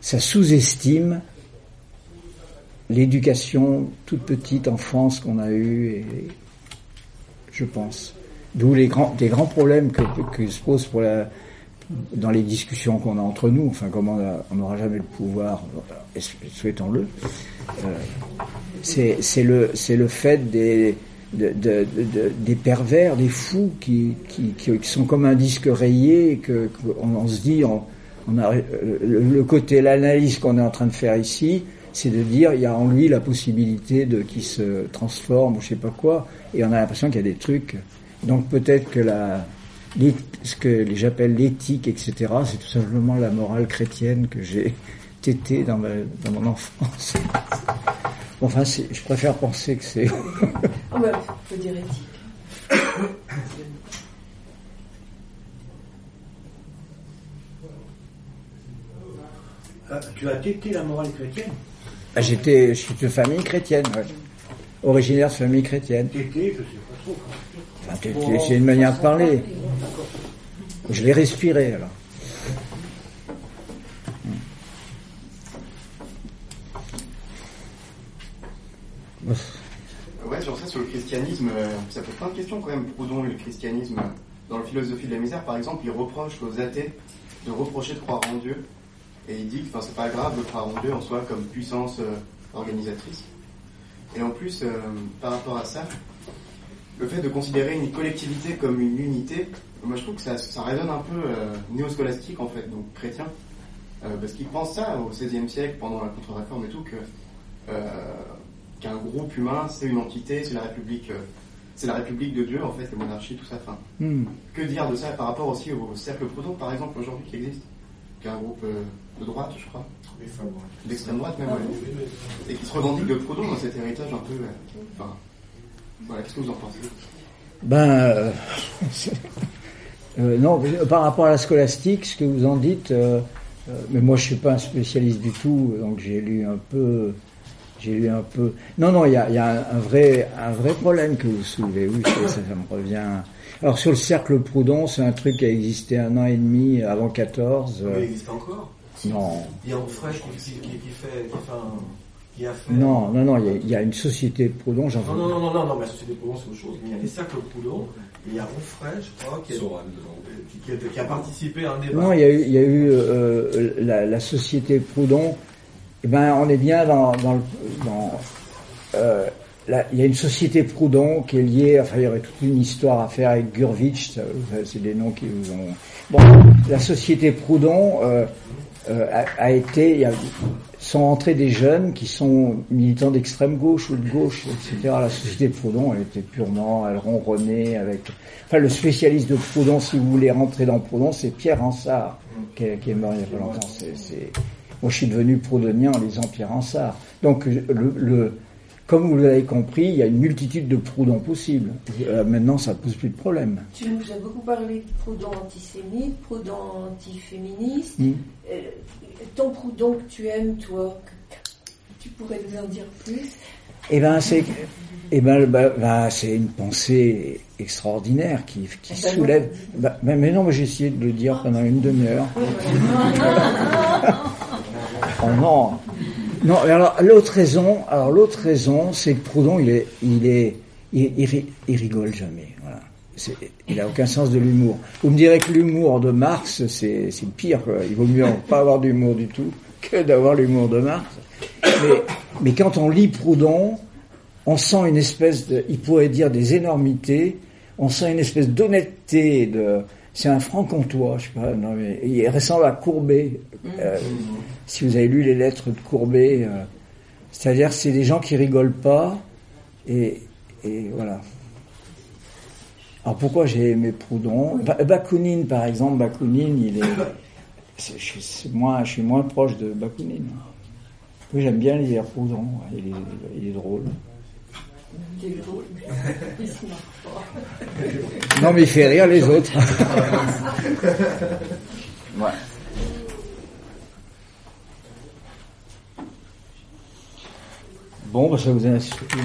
ça sous-estime l'éducation toute petite enfance qu'on a eue, et, je pense. D'où les grands, des grands problèmes que, que se posent pour la, dans les discussions qu'on a entre nous, enfin comme on n'aura jamais le pouvoir, souhaitons-le, euh, c'est le, le fait des, de, de, de, des pervers, des fous qui, qui, qui, sont comme un disque rayé, que, on, on, se dit, on a, le, le côté, l'analyse qu'on est en train de faire ici, c'est de dire il y a en lui la possibilité de qui se transforme ou je sais pas quoi, et on a l'impression qu'il y a des trucs. Donc peut-être que la, ce que j'appelle l'éthique, etc., c'est tout simplement la morale chrétienne que j'ai tété dans, ma, dans mon enfance. Enfin, je préfère penser que c'est. ah ben, faut dire éthique. Ah, tu as tété la morale chrétienne ah, J'étais, je suis de famille chrétienne, ouais. originaire de famille chrétienne. Tété, je sais pas trop. Enfin, c'est une manière de parler. Je l'ai respiré alors. Ouais, sur ça, sur le christianisme, euh, ça pose plein de questions quand même, Proudhon et le christianisme? Dans la philosophie de la misère, par exemple, il reproche aux athées de reprocher de croire en Dieu. Et il dit que c'est pas grave de croire en Dieu en soi comme puissance euh, organisatrice. Et en plus, euh, par rapport à ça, le fait de considérer une collectivité comme une unité, moi je trouve que ça, ça résonne un peu euh, néo-scolastique en fait, donc chrétien, euh, parce qu'ils pensent ça au XVIe siècle, pendant la contre-réforme et tout, que qu'un groupe humain c'est une entité, c'est la République, c'est la République de Dieu en fait, la monarchie, tout ça. Fin. Hmm. Que dire de ça par rapport aussi au cercle Proudhon par exemple aujourd'hui qui existe, qui est un groupe euh, de droite, je crois, d'extrême droite même, ouais. et qui se revendique de Proudhon dans cet héritage un peu, euh, enfin, voilà, qu'est-ce que vous en pensez? Ben, euh, euh, non, par rapport à la scolastique, ce que vous en dites, euh, mais moi je suis pas un spécialiste du tout, donc j'ai lu un peu, j'ai lu un peu. Non, non, il y a, y a un, un, vrai, un vrai problème que vous soulevez. Oui, ça, ça, ça me revient. Alors sur le cercle Proudhon, c'est un truc qui a existé un an et demi avant 14. Mais il existe encore? Non. Il y a fraîche qui, qui, qui, fait, qui fait un qui a fait. Non, non, non, il y a, il y a une société de Proudhon, j'en Non, non, non, non, non, non, mais la société de Proudhon, c'est autre chose. Mais il y a des cercles Proudhon, et il y a Ronfray, je crois, qui a, qui, qui, qui a participé à un débat. Non, il y a eu, il y a eu euh, la, la, société Proudhon. Eh ben, on est bien dans, dans, le, dans euh, la, il y a une société Proudhon qui est liée, enfin, il y aurait toute une histoire à faire avec Gurvitch, c'est des noms qui vous ont. Bon, la société Proudhon euh, euh a, a, été, a, sont entrés des jeunes qui sont militants d'extrême gauche ou de gauche, etc. La société Proudhon, elle était purement, elle ronronnait avec. Enfin, le spécialiste de Proudhon, si vous voulez rentrer dans Proudhon, c'est Pierre Ansart, qui est, mort il y a pas longtemps. C'est... Moi, je suis devenu proudhonien en lisant Pierre Ansart. Donc, le, le, comme vous l'avez compris, il y a une multitude de Proudhon possibles. Euh, maintenant, ça pose plus de problème. Tu nous as beaucoup parlé de Proudhon antisémite, Proudhon antiféministe. Mm. Euh, ton Proudhon que tu aimes, toi, tu pourrais nous en dire plus? Eh ben, c'est, eh ben, bah, bah, c'est une pensée extraordinaire qui, qui Eh ben soulève. Bah, mais, mais non, mais j'ai essayé de le dire pendant une demi-heure. oh non. Non, alors l'autre raison, alors l'autre raison, c'est que Proudhon, il est, il est, il, rigole jamais. Voilà. Il a aucun sens de l'humour. Vous me direz que l'humour de Marx, c'est, pire. Il vaut mieux pas avoir d'humour du tout que d'avoir l'humour de Marx. Mais, mais quand on lit Proudhon, on sent une espèce de, il pourrait dire des énormités. On sent une espèce d'honnêteté. De, c'est un franc-comtois, je sais pas. Non, mais il ressemble à Courbet. Euh, si vous avez lu les lettres de Courbet, euh, c'est-à-dire c'est des gens qui rigolent pas et, et voilà. Alors pourquoi j'ai aimé Proudhon? Bakounine par exemple, Bakounine, il est, moins, je suis moins proche de Bakounine. Oui, j'aime bien lire Proudhon, il est, il est drôle. Non, mais il fait rire les autres. Ouais. Bon, bah, ça vous a inspiré.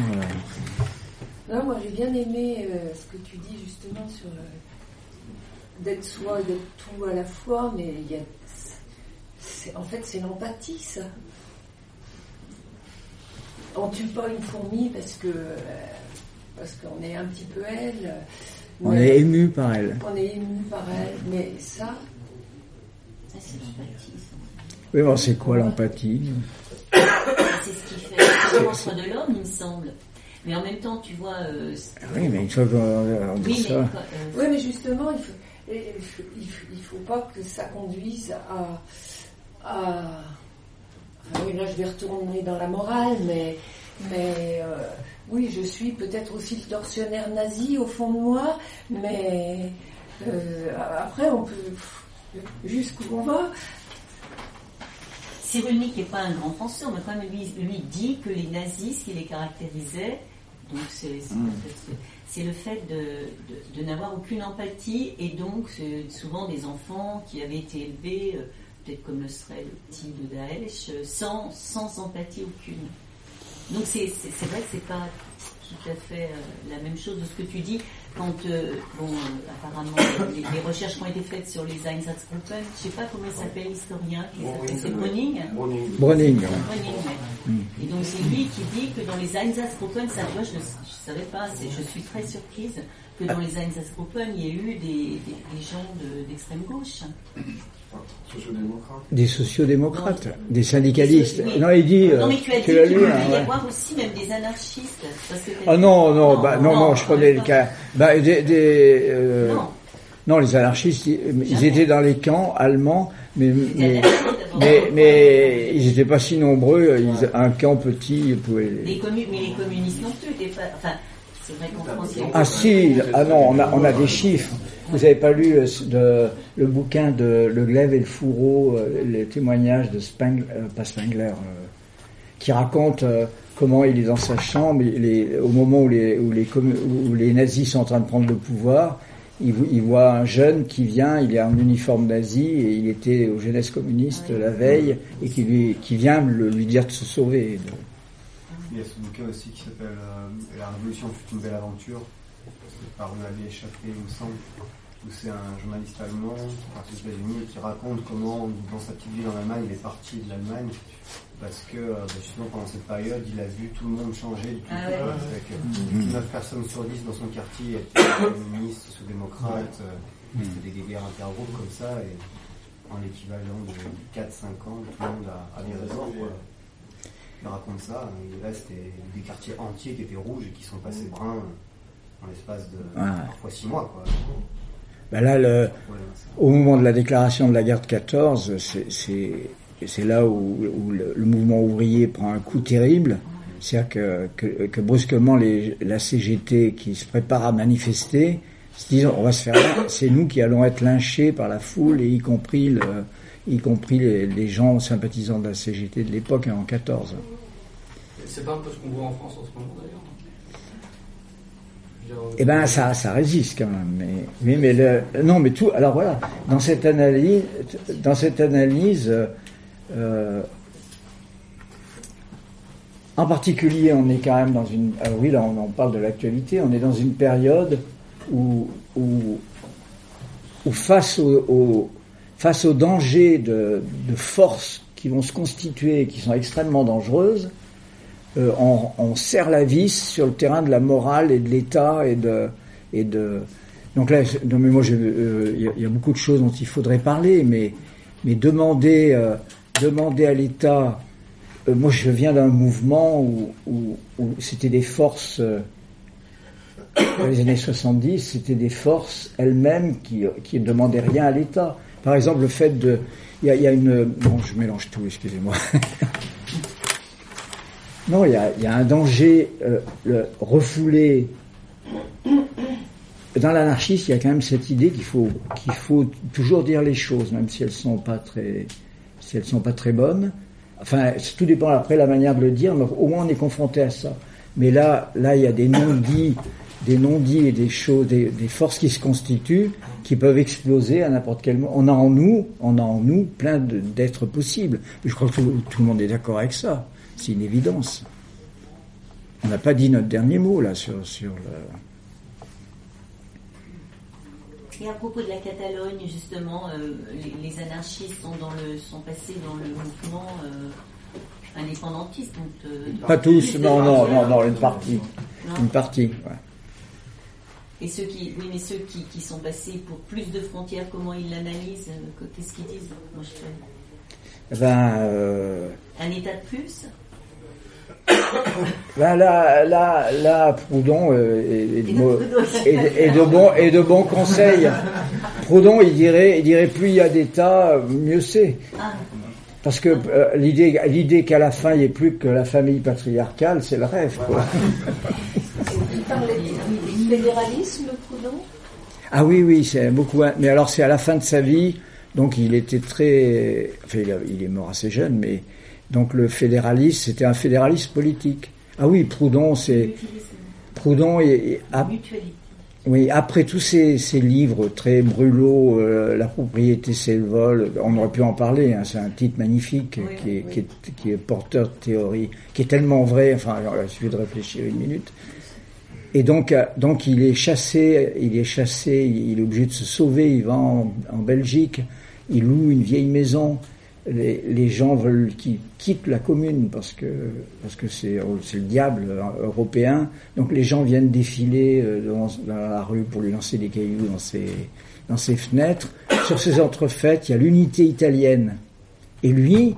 euh, Non, moi j'ai bien aimé euh, ce que tu dis justement sur euh, d'être soi et d'être tout à la fois, mais il y a, en fait c'est l'empathie ça. On tue pas une fourmi parce que euh, parce qu'on est un petit peu elle. euh, On est ému par elle. On est ému par elle, mais ça, Ça, c'est l'empathie. Oui, bon, c'est quoi l'empathie C'est ce qui fait la différence de l'homme, il me semble. Mais en même temps, tu vois. euh, Ah Oui, mais une fois qu'on on dit oui, mais ça. euh, Oui, mais justement, il faut, il faut, il faut- il faut pas que ça conduise à, à- enfin, oui, là, je vais retourner dans la morale, mais, mais euh, oui, je suis peut-être aussi le tortionnaire nazi au fond de moi, mais euh, après, on peut jusqu'où on va. Cyrulnik n'est pas un grand penseur, mais quand même, lui, lui dit que les nazis, ce qui les caractérisait, donc c'est c'est- Mm. c'est- c'est le fait de, de- de n'avoir aucune empathie, et donc c'est souvent des enfants qui avaient été élevés, euh, peut-être comme le serait le petit de Daesh, euh, sans, sans empathie aucune. Donc c'est vrai que c'est pas tout à fait euh, la même chose de ce que tu dis quand, euh, bon, euh, apparemment, les, les recherches qui ont été faites sur les Einsatzgruppen, je sais pas comment il s'appelle l'historien, c'est Browning. Browning. Ouais. Et donc c'est lui qui dit que dans les Einsatzgruppen, ça, vois, je ne savais pas, je suis très surprise que dans les Einsatzgruppen, il y ait eu des, des, des gens de- d'extrême gauche. Des sociodémocrates, des syndicalistes. Non, il dit. non, euh, mais tu as dit tu l'as qu'il pouvait hein, y avoir aussi même des anarchistes. Parce que Ah dit- non, non, bah, non, non, je prenais le cas. Bah, des, des, euh, Non. non, les anarchistes, ils, ils étaient dans les camps allemands, mais, mais, ils n'étaient pas si nombreux. Ils, un camp petit, ils pouvaient. Les mais les communistes non plus étaient pas. Enfin, vrai Ah si, ah non, on a, on a des chiffres. Vous n'avez pas lu euh, de, le bouquin de Le Glaive et le Fourreau, euh, les témoignages de Spengler, euh, pas Spengler, qui raconte comment il est dans sa chambre, il est, au moment où les, où, les, commu- où les nazis sont en train de prendre le pouvoir, il, vo- il voit un jeune qui vient, il est en uniforme nazi et il était aux jeunesses communistes la veille et qui, lui, qui vient le- lui dire de se sauver. Il y a ce bouquin aussi qui s'appelle euh, La Révolution fut une belle aventure, c'est paru à l'échappée, il me semble, où c'est un journaliste allemand parti aux États-Unis qui raconte comment, dans sa petite ville en Allemagne, il est parti de l'Allemagne parce que euh, bah, justement pendant cette période, il a vu tout le monde changer du tout. Ah ouais. Avec, euh, 9 personnes sur 10 dans son quartier étaient communistes, sociodémocrates, euh, c'était des guéguerres intergroupes comme ça, et en l'équivalent de 4-5 ans, tout le monde a, a des raisons. Quoi. Il raconte ça, et là c'était des quartiers entiers qui étaient rouges et qui sont passés bruns en l'espace de Ah. parfois 6 mois. Quoi. Ben là, le, au moment de la déclaration de la guerre de 14, c'est- là où, où le, le mouvement ouvrier prend un coup terrible. C'est-à-dire que, que, que brusquement les, la CGT qui se prépare à manifester se disent on va se faire, c'est nous qui allons être lynchés par la foule et y compris le, y compris les, les gens sympathisants de la CGT de l'époque hein, en 14. C'est pas un peu ce qu'on voit en France en ce moment d'ailleurs Eh ben ça, ça résiste quand même. Mais, mais, le, non, mais tout. Alors voilà, dans cette analyse, dans cette analyse, euh, euh, en particulier, on est quand même dans une. Alors oui, là, on, on parle de l'actualité. On est dans une période où, où, où face au, au- face aux dangers de, de forces qui vont se constituer, et qui sont extrêmement dangereuses, euh, on, on serre la vis sur le terrain de la morale et de l'État et de donc là non mais moi euh, il y, a- beaucoup de choses dont il faudrait parler mais mais demander euh, demander à l'État moi je viens d'un mouvement où, où, c'était des forces dans les années 70 c'était des forces elles-mêmes qui qui ne demandaient rien à l'État. Par exemple le fait de il y y a une bon je mélange tout excusez-moi Non, il y a, un danger euh, le refoulé. Dans l'anarchisme, il y a quand même cette idée qu'il faut qu'il faut toujours dire les choses, même si elles sont pas très si sont pas très bonnes. Enfin, tout dépend après la manière de le dire, mais au moins on est confronté à ça. Mais là, là, il y a des non-dits, des non-dits et des choses, des, forces qui se constituent, qui peuvent exploser à n'importe quel moment. On a en nous, on a en nous plein d'êtres possibles. Je crois que tout le monde est d'accord avec ça. C'est une évidence. On n'a pas dit notre dernier mot là sur, sur le. Et à propos de la Catalogne, justement, euh, les, les, anarchistes sont, dans le, sont passés dans le mouvement euh, indépendantiste. Donc de pas tous, non, non, non, non, une partie. Non. Une partie, ouais. Et ceux qui, oui, mais ceux qui, qui sont passés pour plus de frontières, comment ils l'analysent Qu'est-ce qu'ils disent? Moi, je fais... ben, euh... Un état de plus? Ben là, là, là, Proudhon euh, est, est, de, est, est, de de bons conseils. Proudhon, il dirait, il dirait plus il y a d'États, mieux c'est. Parce que euh, l'idée, l'idée qu'à la fin il n'y ait plus que la famille patriarcale, c'est le rêve. Quoi. Il parlait du fédéralisme, Proudhon? Ah oui, oui, c'est beaucoup. Mais alors c'est à la fin de sa vie, donc il était très. Enfin, il est mort assez jeune, mais donc le fédéralisme, c'était un fédéralisme politique. Ah oui, Proudhon, c'est Proudhon et, oui, après tous ces, ces, livres très brûlots, euh, la propriété c'est le vol, on aurait pu en parler. Hein, c'est un titre magnifique oui, qui, est, oui. qui, est, qui, est, porteur de théorie, qui est tellement vrai. Enfin, il suffit de réfléchir une minute. Et donc, donc il est chassé, il est chassé, il est obligé de se sauver. Il va en, en Belgique, il loue une vieille maison les, les, gens veulent qu'ils quittent la commune parce que parce que c'est le diable européen. Donc les gens viennent défiler dans, dans, la rue pour lui lancer des cailloux dans ses dans ses fenêtres. Sur ces entrefaites, il y a l'unité italienne. Et lui,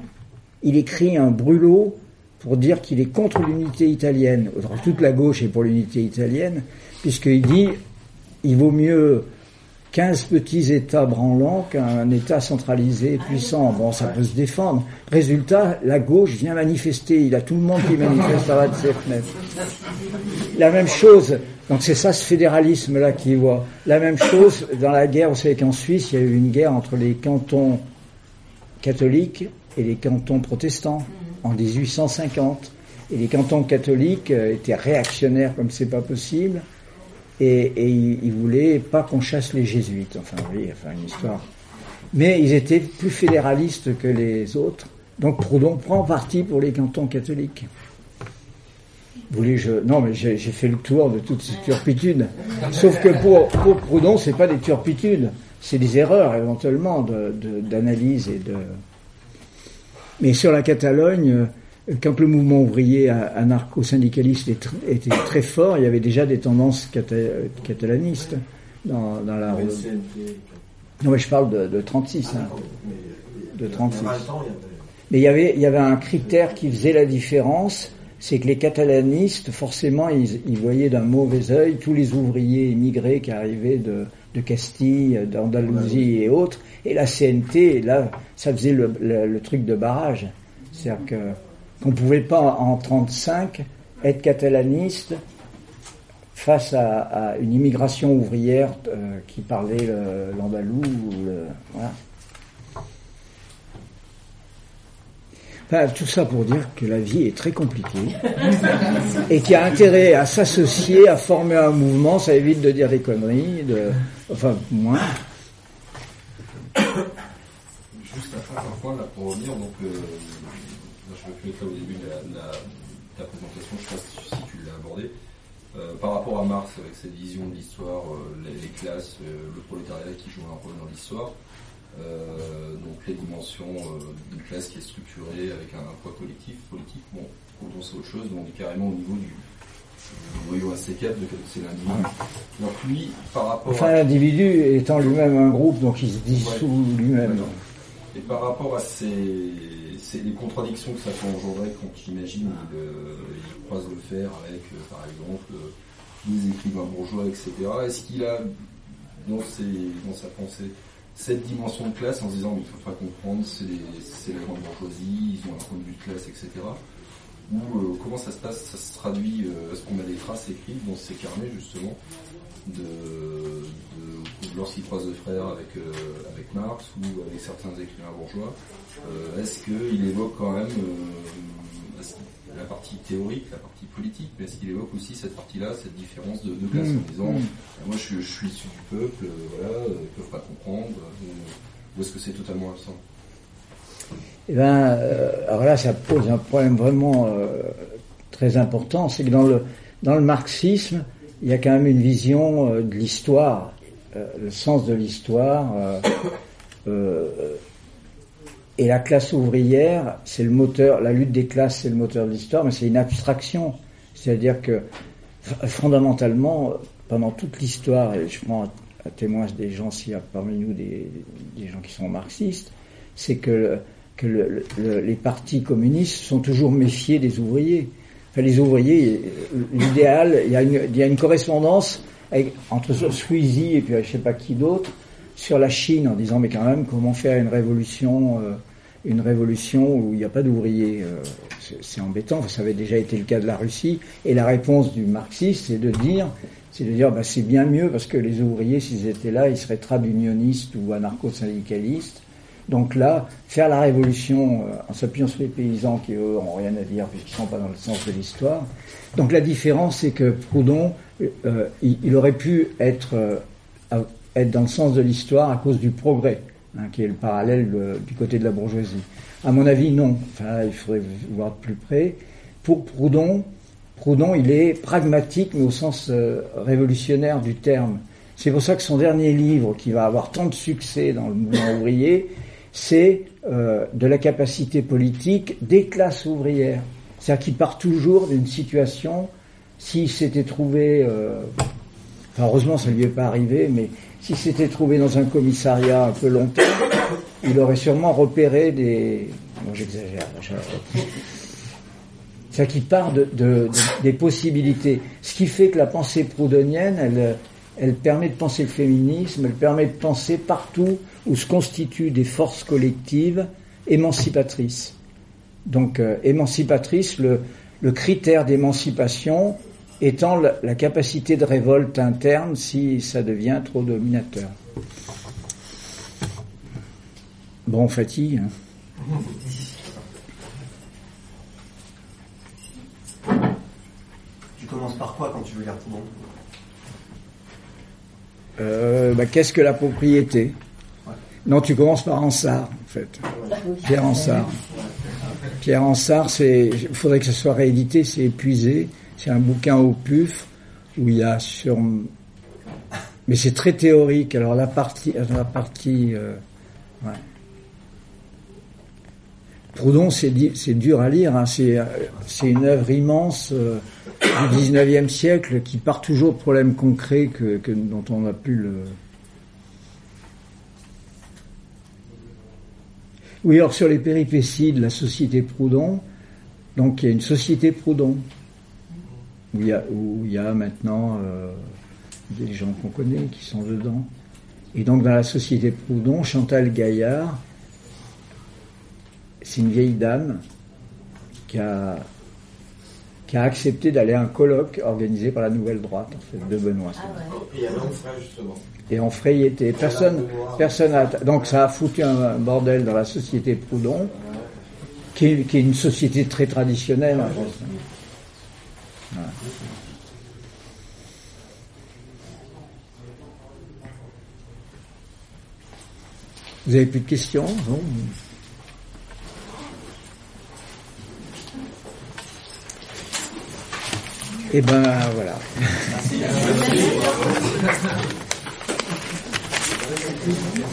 il écrit un brûlot pour dire qu'il est contre l'unité italienne. Toute la gauche est pour l'unité italienne, puisqu'il dit il vaut mieux 15 petits États branlants qu'un État centralisé et puissant. Bon, ça peut se défendre. Résultat, la gauche vient manifester. Il a tout le monde qui manifeste à de ses fenêtres. La même chose, donc c'est ça ce fédéralisme-là qu'il voit. La même chose dans la guerre, vous savez qu'en Suisse, il y a eu une guerre entre les cantons catholiques et les cantons protestants en 1850. Et les cantons catholiques étaient réactionnaires comme c'est pas possible et, et ils voulaient pas qu'on chasse les jésuites. Enfin, oui, enfin une histoire. Mais ils étaient plus fédéralistes que les autres. Donc Proudhon prend parti pour les cantons catholiques. Vous voulez je non mais j'ai fait le tour de toutes ces turpitudes. Sauf que pour, pour Proudhon c'est pas des turpitudes, c'est des erreurs éventuellement d'analyse de, de, et de. Mais sur la Catalogne, quand le mouvement ouvrier anarcho-syndicaliste était très fort, il y avait déjà des tendances catalanistes dans, dans la rue. Non, mais je parle de, de 36. Hein. De 36. Mais il y, avait, il y avait un critère qui faisait la différence, c'est que les catalanistes, forcément, ils, ils voyaient d'un mauvais œil tous les ouvriers immigrés qui arrivaient de, de Castille, d'Andalousie et autres. Et la CNT, là, ça faisait le, le, le truc de barrage. C'est-à-dire que qu'on ne pouvait pas en 35 être catalaniste face à, à une immigration ouvrière euh, qui parlait l'andalou. Le, voilà. Enfin, tout ça pour dire que la vie est très compliquée et qu'il y a intérêt à s'associer, à former un mouvement, ça évite de dire des conneries, de, enfin moins. Juste à faire un point là pour revenir, donc euh, je me suis là au début de la, de la, de la présentation, je ne sais pas si, si tu l'as abordé. Euh, par rapport à Marx, avec cette vision de l'histoire, euh, les, les, classes, euh, le prolétariat qui joue un rôle dans l'histoire, donc les dimensions d'une classe qui est structurée avec un, un poids collectif, politique, bon, quand on sait autre chose, on est carrément au niveau du, noyau AC4 de c'est l'individu. Donc lui, par rapport enfin, à... l'individu étant lui-même un groupe, donc il se dissout ouais. lui-même. Et par rapport à ces, ces les contradictions que ça peut engendrer quand j'imagine euh, il, croise le fer avec, euh, par exemple, euh, les écrivains bourgeois, etc. Est-ce qu'il a dans, sa pensée cette dimension de classe en se disant mais il faut pas comprendre, c'est la grande bourgeoisie, ils ont un point de de classe, etc. Ou euh, comment ça se passe, ça se traduit, euh, est-ce qu'on a des traces écrites dans ces carnets justement de, de, de lorsqu'il croise le frère avec, euh, avec Marx ou avec certains écrivains bourgeois, euh, est-ce qu'il évoque quand même, euh, la partie théorique, la partie politique, mais est-ce qu'il évoque aussi cette partie-là, cette différence de, de classe, Mmh. en disant, Mmh. moi je, suis- je suis issu du peuple, voilà, ils peuvent pas comprendre, ou, ou est-ce que c'est totalement absent? Eh euh, alors là, ça pose un problème vraiment euh, très important, c'est que dans le, dans le marxisme, il y a quand même une vision euh, de l'histoire, euh, le sens de l'histoire. euh, et la classe ouvrière, c'est le moteur, la lutte des classes, c'est le moteur de l'histoire, mais c'est une abstraction. C'est-à-dire que fondamentalement, pendant toute l'histoire, et je prends à, témoin des gens, s'il y a parmi nous des, gens qui sont marxistes, c'est que, le- que le- le- les partis communistes sont toujours méfiés des ouvriers. Enfin, les ouvriers, l'idéal, il y, a une, correspondance entre Squeezie et puis je sais pas qui d'autre sur la Chine en disant mais quand même comment faire une révolution euh, une révolution où il n'y a pas d'ouvriers euh, c'est- embêtant. Ça avait déjà été le cas de la Russie. Et la réponse du marxiste c'est de dire c'est de dire bah, c'est bien mieux parce que les ouvriers s'ils étaient là ils seraient trad unionistes ou anarcho-syndicalistes donc là, faire la révolution euh, en s'appuyant sur les paysans qui eux ont rien à dire puisqu'ils sont pas dans le sens de l'histoire. Donc la différence, c'est que Proudhon, euh, il, il aurait pu être, euh, être dans le sens de l'histoire à cause du progrès, hein, qui est le parallèle euh, du côté de la bourgeoisie. À mon avis, non. Enfin, il faudrait voir de plus près. Pour Proudhon, Proudhon, il est pragmatique, mais au sens euh, révolutionnaire du terme. C'est pour ça que son dernier livre, qui va avoir tant de succès dans le mouvement ouvrier, c'est euh, de la capacité politique des classes ouvrières. C'est-à-dire qu'il part toujours d'une situation, s'il s'était trouvé, euh, enfin heureusement ça lui est pas arrivé, mais s'il s'était trouvé dans un commissariat un peu longtemps, il aurait sûrement repéré des... Bon j'exagère, c'est-à-dire qu'il part de- des possibilités. Ce qui fait que la pensée proudhonienne, elle, elle permet de penser le féminisme, elle permet de penser partout où se constituent des forces collectives émancipatrices. Donc, euh, émancipatrice, le, le critère d'émancipation étant la, la capacité de révolte interne si ça devient trop dominateur. Bon, on fatigue. hein. Tu commences par quoi quand tu veux lire Proudhon Euh, bah, Qu'est-ce que la propriété? Non, tu commences par Ansart, en fait. Pierre Ansart. Pierre Ansart, c'est, il faudrait que ce soit réédité, c'est épuisé. C'est un bouquin au puf où il y a sur, mais c'est très théorique. Alors la partie, la partie, euh. Proudhon, c'est dur à lire. hein. C'est une œuvre immense euh, du 19e siècle qui part toujours de problèmes concrets que, que- dont on a pu le. Oui, alors sur les péripéties de la société Proudhon, donc il y a une société Proudhon où il y a, où il y a maintenant euh, des gens qu'on connaît qui sont dedans. Et donc dans la société Proudhon, Chantal Gaillard, c'est une vieille dame qui a, qui a accepté d'aller à un colloque organisé par la Nouvelle Droite, en fait, de Benoît. Et il y avait un frère justement. Et il était personne, personne a, donc ça a foutu un bordel dans la société Proudhon, qui est, une société très traditionnelle. Vous avez plus de questions non? Eh ben voilà. Merci. Gracias.